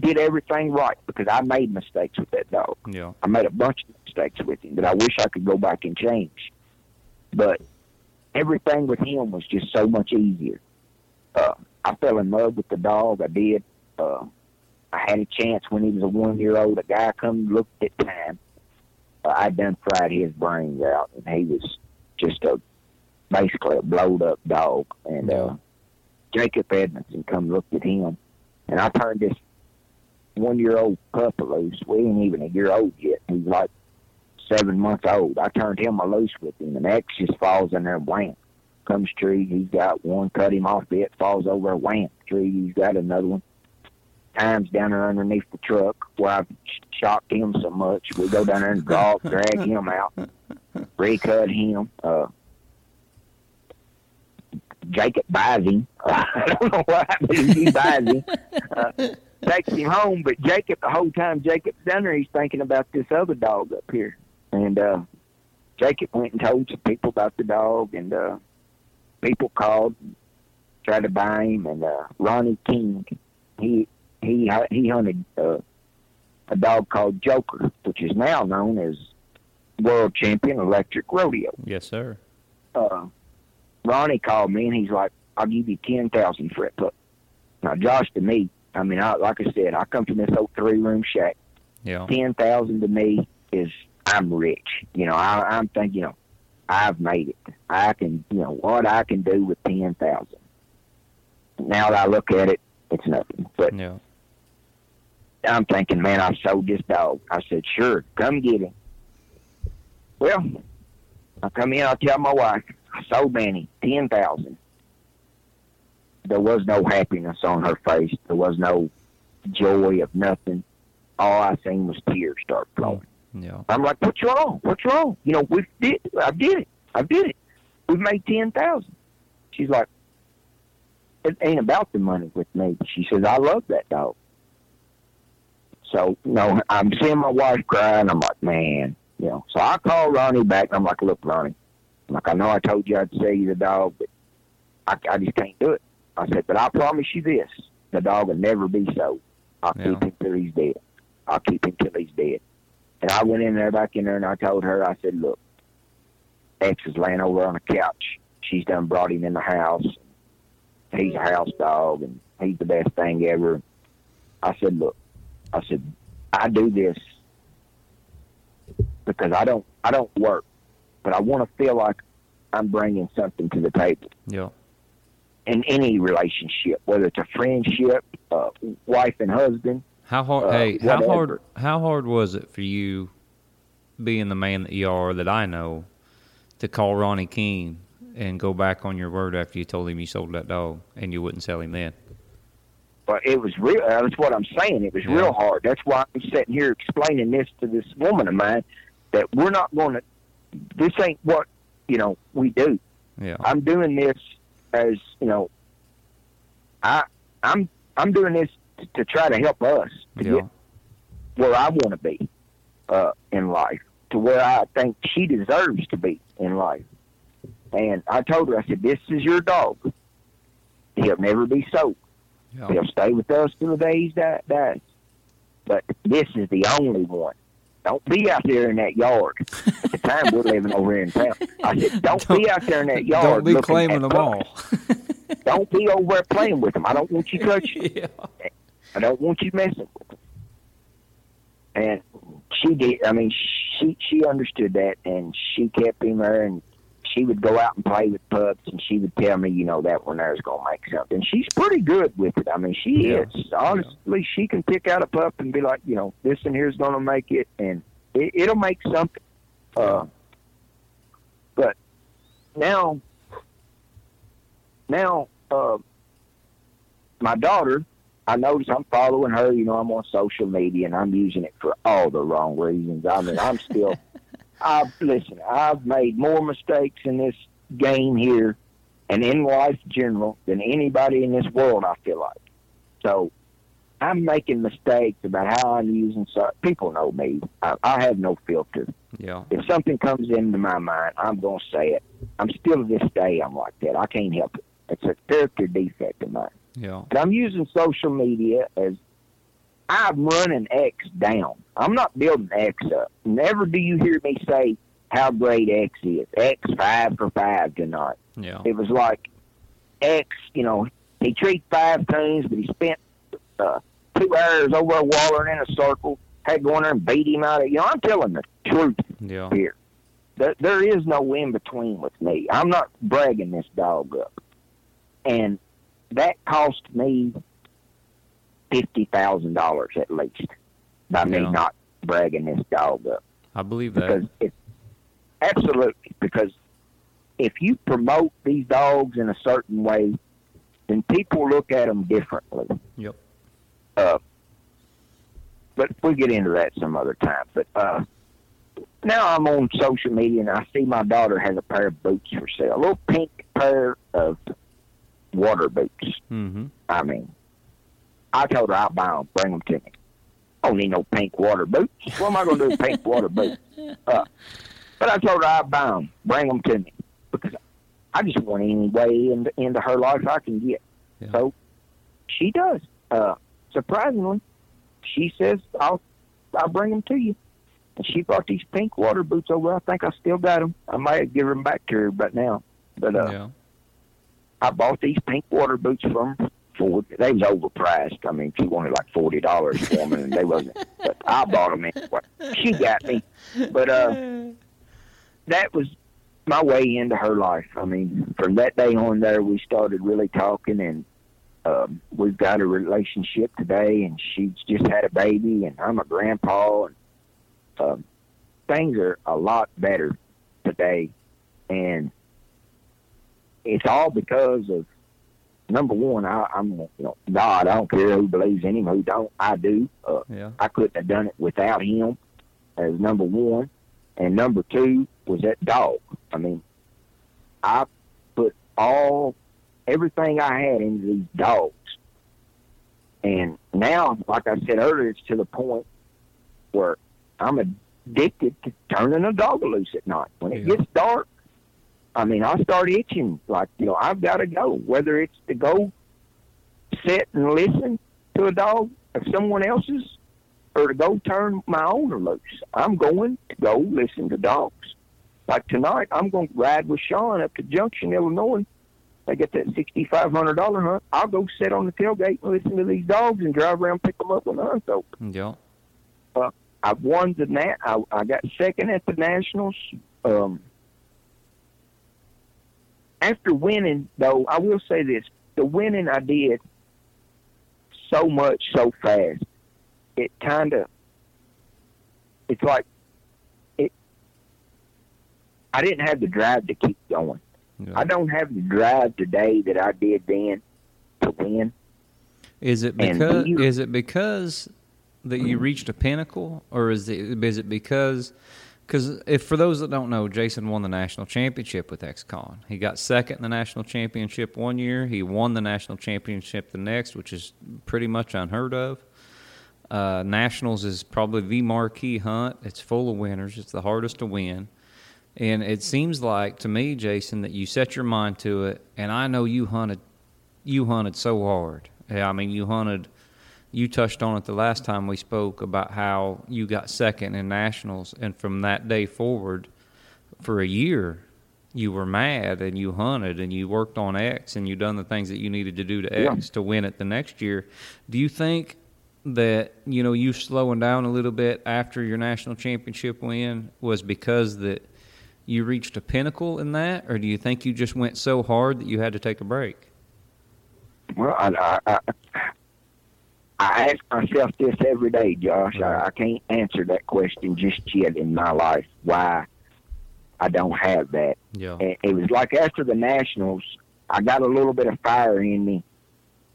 did everything right because I made mistakes with that dog. Yeah. I made a bunch of mistakes with him that I wish I could go back and change. But everything with him was just so much easier. Uh, I fell in love with the dog. I did. Uh, I had a chance when he was a one year old. A guy come looked at time. Uh, I done fried his brains out, and he was just a basically a blowed up dog. And uh, Jacob Edmondson come looked at him, and I turned this one year old pup loose. We ain't even a year old yet. He's like seven months old. I turned him a loose with him, and X just falls in there, wham. Comes tree, he's got one, cut him off bit, falls over, wham. Tree, he's got another one. Times down there underneath the truck where I've shocked him so much. We go down there and draw, drag him out, recut him. Uh, Jacob buys him. I don't know what happens. He buys him. Uh, takes him home, but Jacob, the whole time Jacob's down there, he's thinking about this other dog up here. And uh, Jacob went and told some people about the dog, and uh, people called, tried to buy him. And uh, Ronnie King, he he he hunted uh, a dog called Joker, which is now known as world champion electric rodeo Yes, sir. uh, Ronnie called me and he's like, "I'll give you ten thousand for it." But now, Josh, to me, I mean, I, like I said, I come from this old three room shack. Yeah. Ten thousand to me is I'm rich. You know, I, I'm thinking, you know, I've made it. I can, you know, what I can do with ten thousand. Now that I look at it, it's nothing. But Yeah. I'm thinking, man, I sold this dog. I said, sure, come get him. Well, I come in, I tell my wife, I sold Manny ten thousand. There was no happiness on her face. There was no joy of nothing. All I seen was tears start flowing. Yeah. I'm like, what's wrong? What's wrong? You know, we did. I did it. I did it. We've made ten thousand. She's like, it ain't about the money with me. She says, I love that dog. So, you know, I'm seeing my wife cry, and I'm like, man, you know. So I call Ronnie back, and I'm like, look, Ronnie, I'm like, I know I told you I'd sell you the dog, but I, I just can't do it. I said, but I promise you this: the dog will never be sold. I'll Yeah. keep him till he's dead. I'll keep him till he's dead. And I went in there, back in there, and I told her, I said, look, X is laying over on a couch. She's done brought him in the house. He's a house dog, and he's the best thing ever. I said, look, I said, I do this because I don't, I don't work, but I want to feel like I'm bringing something to the table Yeah. in any relationship, whether it's a friendship, uh, wife and husband. How hard? Uh, hey, how hard? How hard was it for you, being the man that you are, that I know, to call Ronnie King and go back on your word after you told him you sold that dog and you wouldn't sell him then? It was real. uh, That's what I'm saying. It was Yeah. real hard. That's why I'm sitting here explaining this to this woman of mine that we're not going to. This ain't what you know we do. Yeah. I'm doing this as you know. I I'm I'm doing this to, to try to help us to Yeah. get where I want to be uh, in life. to where I think she deserves to be in life. And I told her, I said, "This is your dog. He'll never be sold. Yeah. He'll stay with us till the day he di- dies. But this is the only one. Don't be out there in that yard. At the time, we're living over here in town. I said, don't, be out there in that yard. Don't be claiming them all. don't be over there playing with them. I don't want you touching. yeah. I don't want you messing with them. And she did. I mean, she she understood that, and she kept him there, and she would go out and play with pups, and she would tell me, you know, that one there's gonna make something. She's pretty good with it. I mean, she Yeah. is. Honestly, she can pick out a pup and be like, you know, this one here's gonna make it, and it, it'll make something. Uh, but now, now, uh, my daughter, I notice I'm following her. You know, I'm on social media and I'm using it for all the wrong reasons. I mean, I'm still. I've listen. I've made more mistakes in this game here, and in life general than anybody in this world. I feel like. So, I'm making mistakes about how I'm using. So people know me. I, I have no filter. Yeah. If something comes into my mind, I'm gonna say it. I'm still to this day. I'm like that. I can't help it. It's a character defect of mine. Yeah. But I'm using social media as I'm running X down. I'm not building X up. Never do you hear me say how great X is. X five for five tonight. Yeah. It was like X, you know, he treated five teams, but he spent uh, two hours over a wallering in a circle, had to go in there and beat him out of You know, I'm telling the truth Yeah. here. There, there is no in between with me. I'm not bragging this dog up. And that cost me fifty thousand dollars at least by me not bragging this dog up. I believe that Because it absolutely because if you promote these dogs in a certain way, then people look at them differently. Yep. Uh, but we'll get into that some other time. But uh, now I'm on social media and I see my daughter has a pair of boots for sale, a little pink pair of water boots. Mm-hmm. I mean, I told her I'll buy them, bring them to me. I don't need no pink water boots. What am I going to do with pink water boots? Uh, but I told her I'll buy them, bring them to me because I just want any way into, into her life I can get. Yeah. So she does. Uh, surprisingly, she says I'll I'll bring them to you. And she brought these pink water boots over. I think I still got them. I might give them back to her, but now, but uh, yeah. I bought these pink water boots from her for they was overpriced. I mean, she wanted like forty dollars for them, and they wasn't. But I bought them anyway. She got me, but uh, that was my way into her life. I mean, from that day on, there we started really talking, and um, we've got a relationship today. And she's just had a baby, and I'm a grandpa, and um, things are a lot better today, and it's all because of number one. I, I'm you know God. I don't care who believes in Him, who don't. I do. Uh, Yeah. I couldn't have done it without Him. As number one, and number two was that dog. I mean, I put all everything I had into these dogs, and now, like I said earlier, it's to the point where I'm addicted to turning a dog loose at night when it Yeah. gets dark. I mean, I start itching like you know I've got to go. Whether it's to go sit and listen to a dog of someone else's, or to go turn my owner loose, I'm going to go listen to dogs. Like tonight, I'm going to ride with Sean up to Junction, Illinois. They get that sixty-five hundred dollar hunt. I'll go sit on the tailgate and listen to these dogs and drive around, pick them up when the hunt's open. Yeah. I've won the nat. I, I got second at the nationals. Um, after winning, though, I will say this: the winning I did so much so fast, it kind of, it's like it. I didn't have the drive to keep going. yeah. I don't have the drive today that I did then to win. Is it because is it because that you reached a pinnacle, or is it is it because because if for those that don't know, Jason won the national championship with XCon. He got second in the national championship one year. He won the national championship the next, which is pretty much unheard of. Uh, Nationals is probably the marquee hunt. It's full of winners. It's the hardest to win. And it seems like to me, Jason, that you set your mind to it. And I know you hunted, you hunted so hard. I mean, you hunted. You touched on it the last time we spoke about how you got second in nationals, and from that day forward, for a year, you were mad and you hunted and you worked on X and you done the things that you needed to do to Yeah. X to win it the next year. Do you think that you know you slowing down a little bit after your national championship win was because that you reached a pinnacle in that, or do you think you just went so hard that you had to take a break? Well, I, I, I, I ask myself this every day, Josh. I, I can't answer that question just yet in my life. Why I don't have that. Yeah. And it was like after the Nationals, I got a little bit of fire in me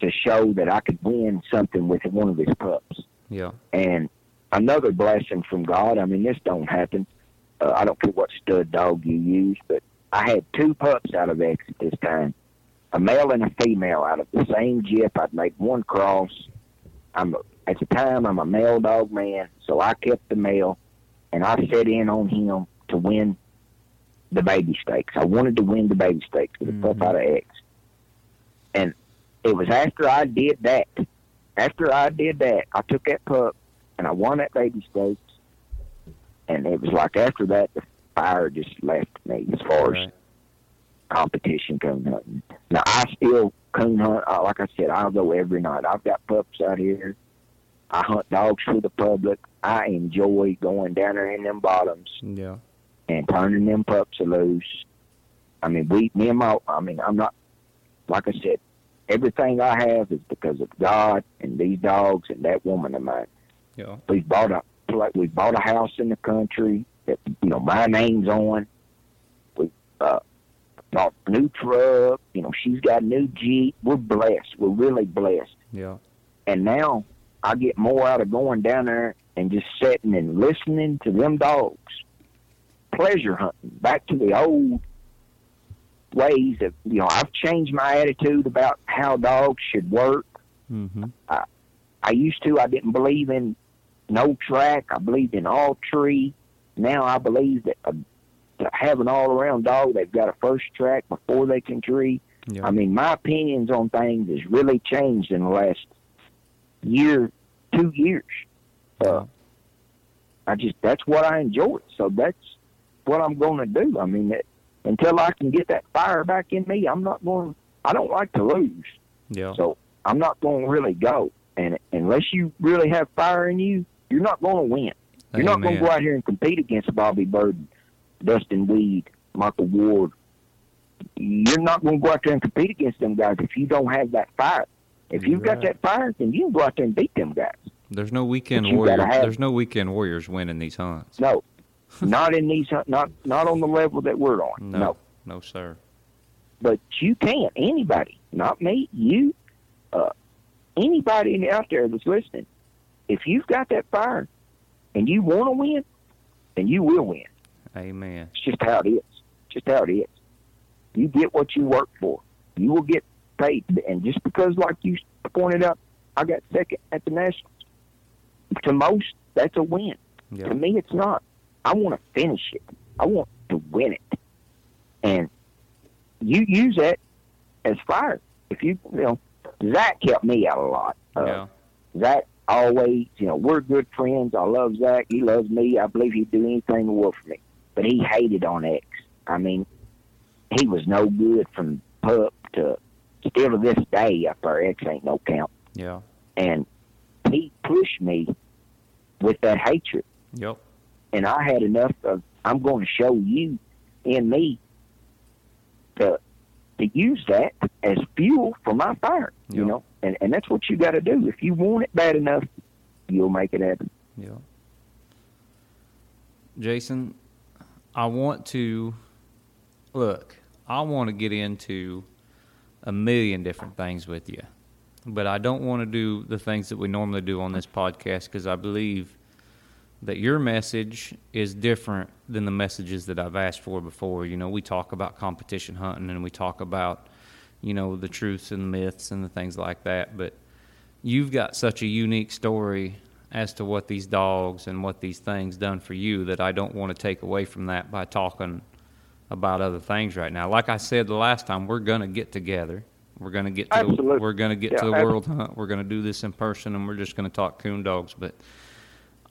to show that I could win something with one of his pups. Yeah. And another blessing from God. I mean, this don't happen. Uh, I don't care what stud dog you use, but I had two pups out of X at this time, a male and a female out of the same jip. I'd make one cross. I'm a, at the time I'm a male dog man, so I kept the male, and I set in on him to win the baby stakes. I wanted to win the baby stakes with a pup mm-hmm. out of X, and it was after I did that. After I did that, I took that pup and I won that baby stakes. And it was like after that, the fire just left me as far as competition coon hunting. Now I still coon hunt. Uh, like I said, I'll go every night. I've got pups out here. I hunt dogs for the public. I enjoy going down there in them bottoms Yeah. and turning them pups loose. I mean, we, me and my, I mean, I'm not, like I said, everything I have is because of God and these dogs and that woman of mine. Yeah. We bought a, like we bought a house in the country that you know my name's on. We uh, bought a new truck. You know, she's got a new Jeep. We're blessed. We're really blessed. Yeah. And now I get more out of going down there and just sitting and listening to them dogs. Pleasure hunting. Back to the old ways of, you know, I've changed my attitude about how dogs should work. Mm-hmm. I used to, I didn't believe in no track. I believed in all tree. Now I believe that uh, to have an all around dog, they've got a first track before they can tree. Yeah. I mean, my opinions on things has really changed in the last year, two years. Uh, I just that's what I enjoy. So that's what I'm going to do. I mean, that, until I can get that fire back in me, I'm not going. I don't like to lose, Yeah. so I'm not going to really go. And unless you really have fire in you, you're not going to win. You're not going to go out here and compete against Bobby Burden, Dustin Weed, Michael Ward. You're not going to go out there and compete against them guys if you don't have that fire. If you've got that fire, then you can go out there and beat them guys. There's no weekend But you gotta warriors. There's no weekend warriors winning these hunts. No, not in these, not not on the level that we're on. No. no. No, sir. but you can't. Anybody, not me, you, uh, anybody out there that's listening, if you've got that fire and you want to win, then you will win. Amen. It's just how it is. Just how it is. You get what you work for. You will get paid. And just because, like you pointed out, I got second at the nationals. To most, that's a win. Yeah. To me, it's not. I want to finish it. I want to win it. And you use that as fire. If you, you know, Zach helped me out a lot. Uh, Yeah. Zach always, you know, we're good friends. I love Zach. He loves me. I believe he'd do anything in the world for me. But he hated on X. I mean, he was no good from pup to still to this day after X ain't no count. Yeah. And he pushed me with that hatred. Yep. And I had enough of, I'm going to show you in me to, to use that as fuel for my fire, you know? And, and that's what you got to do. If you want it bad enough, you'll make it happen. Yeah. Jason, I want to look, I want to get into a million different things with you, but I don't want to do the things that we normally do on this podcast because I believe that your message is different than the messages that I've asked for before. You know, we talk about competition hunting and we talk about, you know, the truths and myths and the things like that, but you've got such a unique story as to what these dogs and what these things done for you that I don't want to take away from that by talking about other things right now. Like I said the last time, we're gonna get together. We're gonna get to the, we're gonna get Yeah, to the world hunt. We're gonna do this in person, and we're just gonna talk coon dogs. But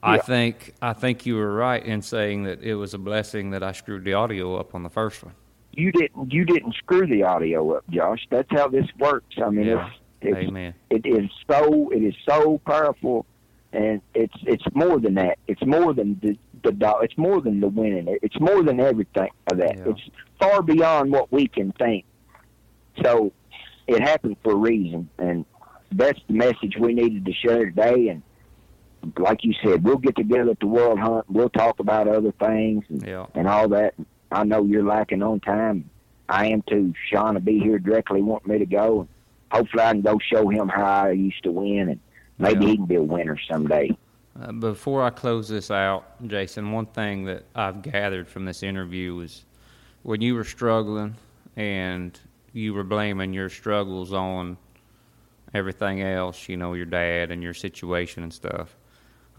I Yeah. think I think you were right in saying that it was a blessing that I screwed the audio up on the first one. You didn't you didn't screw the audio up, Josh. That's how this works. I mean, Yeah. it's, it's Amen. it is so it is so powerful, and it's it's more than that. It's more than the the dog. It's more than the winning. It's more than everything of that. Yeah. It's far beyond what we can think. So it happened for a reason, and that's the message we needed to share today. And like you said, we'll get together at the World Hunt. We'll talk about other things and, Yeah. and all that. I know you're lacking on time. I am too. Sean will be here directly wanting me to go. Hopefully I can go show him how I used to win and maybe Yeah. he can be a winner someday. Uh, before I close this out, Jason, one thing that I've gathered from this interview is when you were struggling and you were blaming your struggles on everything else, you know, your dad and your situation and stuff.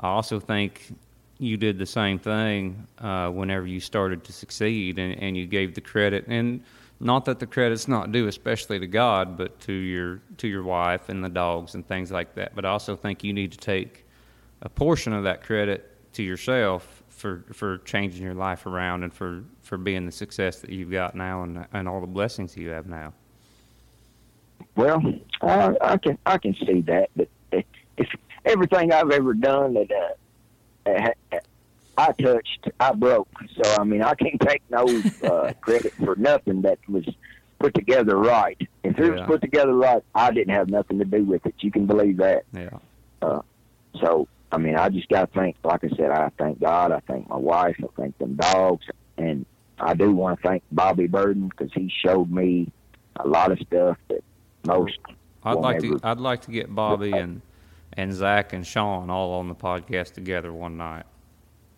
I also think you did the same thing uh, whenever you started to succeed and, and you gave the credit and not that the credit's not due especially to God but to your to your wife and the dogs and things like that. But I also think you need to take a portion of that credit to yourself for for changing your life around and for for being the success that you've got now and and all the blessings you have now. Well, I, I can I can see that, but if everything I've ever done that uh, I touched, I broke. So I mean, I can't take no uh, credit for nothing that was put together right. If it was put together right, I didn't have nothing to do with it. You can believe that. yeah So I mean, I just got to thank, like I said, I thank God, I thank my wife, I thank them dogs, and I do want to thank Bobby Burden because he showed me a lot of stuff that most. I'd like to I'd like to get Bobby and and Zach and Sean all on the podcast together one night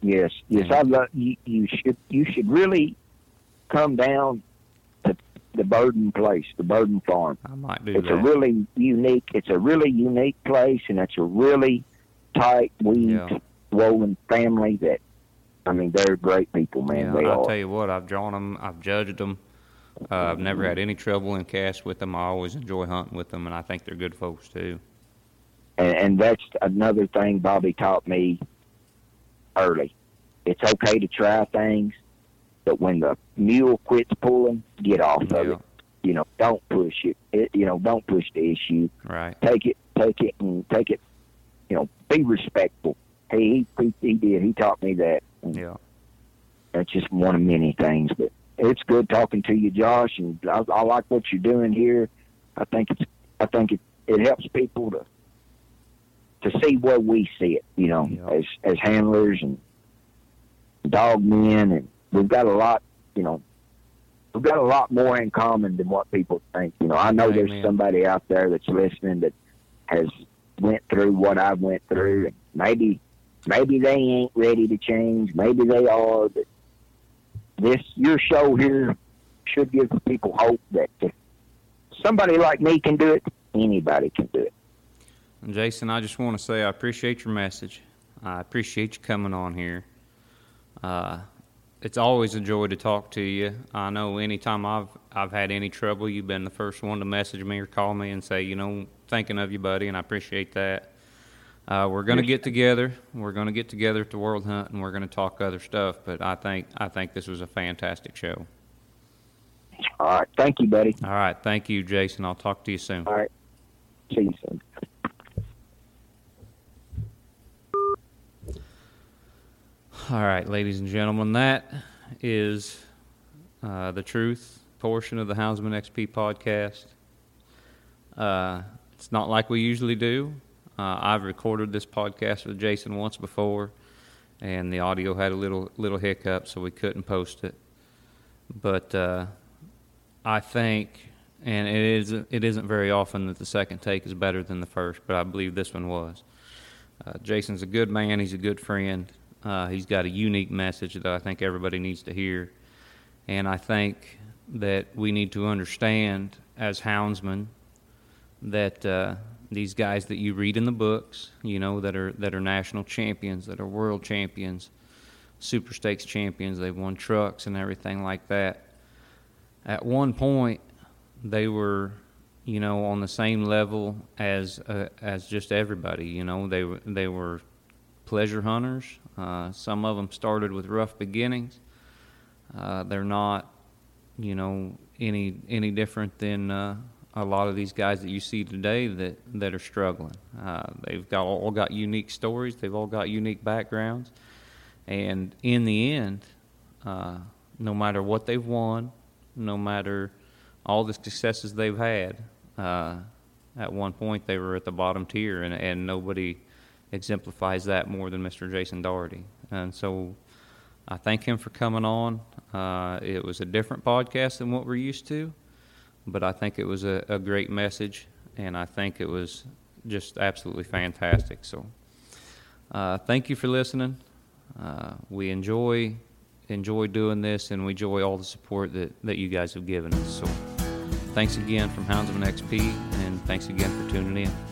Yes, yes. I love you. You should you should really come down to the Burden place, the Burden Farm. I might do It's that a really unique. It's a really unique place, and it's a really tight, weaved, Yeah. woven family. That I mean, they're great people, man. Yeah, they I'll are. tell you what, I've drawn them, I've judged them. Uh, I've never had any trouble in cast with them. I always enjoy hunting with them, and I think they're good folks too. and, and that's another thing Bobby taught me early. It's okay to try things, but when the mule quits pulling, get off of it. You know, don't push it. it. You know, don't push the issue. right. Take it, take it, and take it. You know, be respectful. He he he did. He taught me that. And Yeah, That's just one of many things. But it's good talking to you, Josh, and I, I like what you're doing here. I think it's I think it it helps people to to see where we see it. You know, Yeah. as as handlers and dog men, and we've got a lot. You know, we've got a lot more in common than what people think. You know, I know Amen. there's somebody out there that's listening that has went through what I went through, and maybe maybe they ain't ready to change. Maybe they are, but this your show here should give people hope that somebody like me can do it, anybody can do it. And Jason, I just want to say I appreciate your message. I appreciate you coming on here. Uh, it's always a joy to talk to you. I know anytime I've I've had any trouble, you've been the first one to message me or call me and say, you know, thinking of you, buddy, and I appreciate that. Uh, we're going to get together. We're going to get together at the World Hunt, and we're going to talk other stuff. But I think I think this was a fantastic show. All right, thank you, buddy. All right, thank you, Jason. I'll talk to you soon. All right, see you soon. All right, ladies and gentlemen, that is uh, the truth portion of the Houndsman XP podcast. Uh, it's not like we usually do. Uh, I've recorded this podcast with Jason once before, and the audio had a little little hiccup, so we couldn't post it. But uh, I think, and it is it isn't very often that the second take is better than the first, but I believe this one was. Uh, Jason's a good man. He's a good friend. Uh, he's got a unique message that I think everybody needs to hear. And I think that we need to understand as houndsmen that uh, these guys that you read in the books, you know, that are that are national champions, that are world champions, super stakes champions. They've won trucks and everything like that. At one point, they were, you know, on the same level as uh, as just everybody. You know, they they were pleasure hunters. Uh, some of them started with rough beginnings. Uh, they're not, you know, any any different than uh, a lot of these guys that you see today that that are struggling. Uh, they've got all got unique stories. They've all got unique backgrounds, and in the end, uh, no matter what they've won, no matter all the successes they've had, uh, at one point they were at the bottom tier, and and nobody exemplifies that more than Mr. Jason Doherty. And so, I thank him for coming on. Uh, it was a different podcast than what we're used to but I think it was a, a great message, and I think it was just absolutely fantastic. So, uh, thank you for listening. Uh, we enjoy enjoy doing this, and we enjoy all the support that, that you guys have given us. So, thanks again from Houndsman XP, and thanks again for tuning in.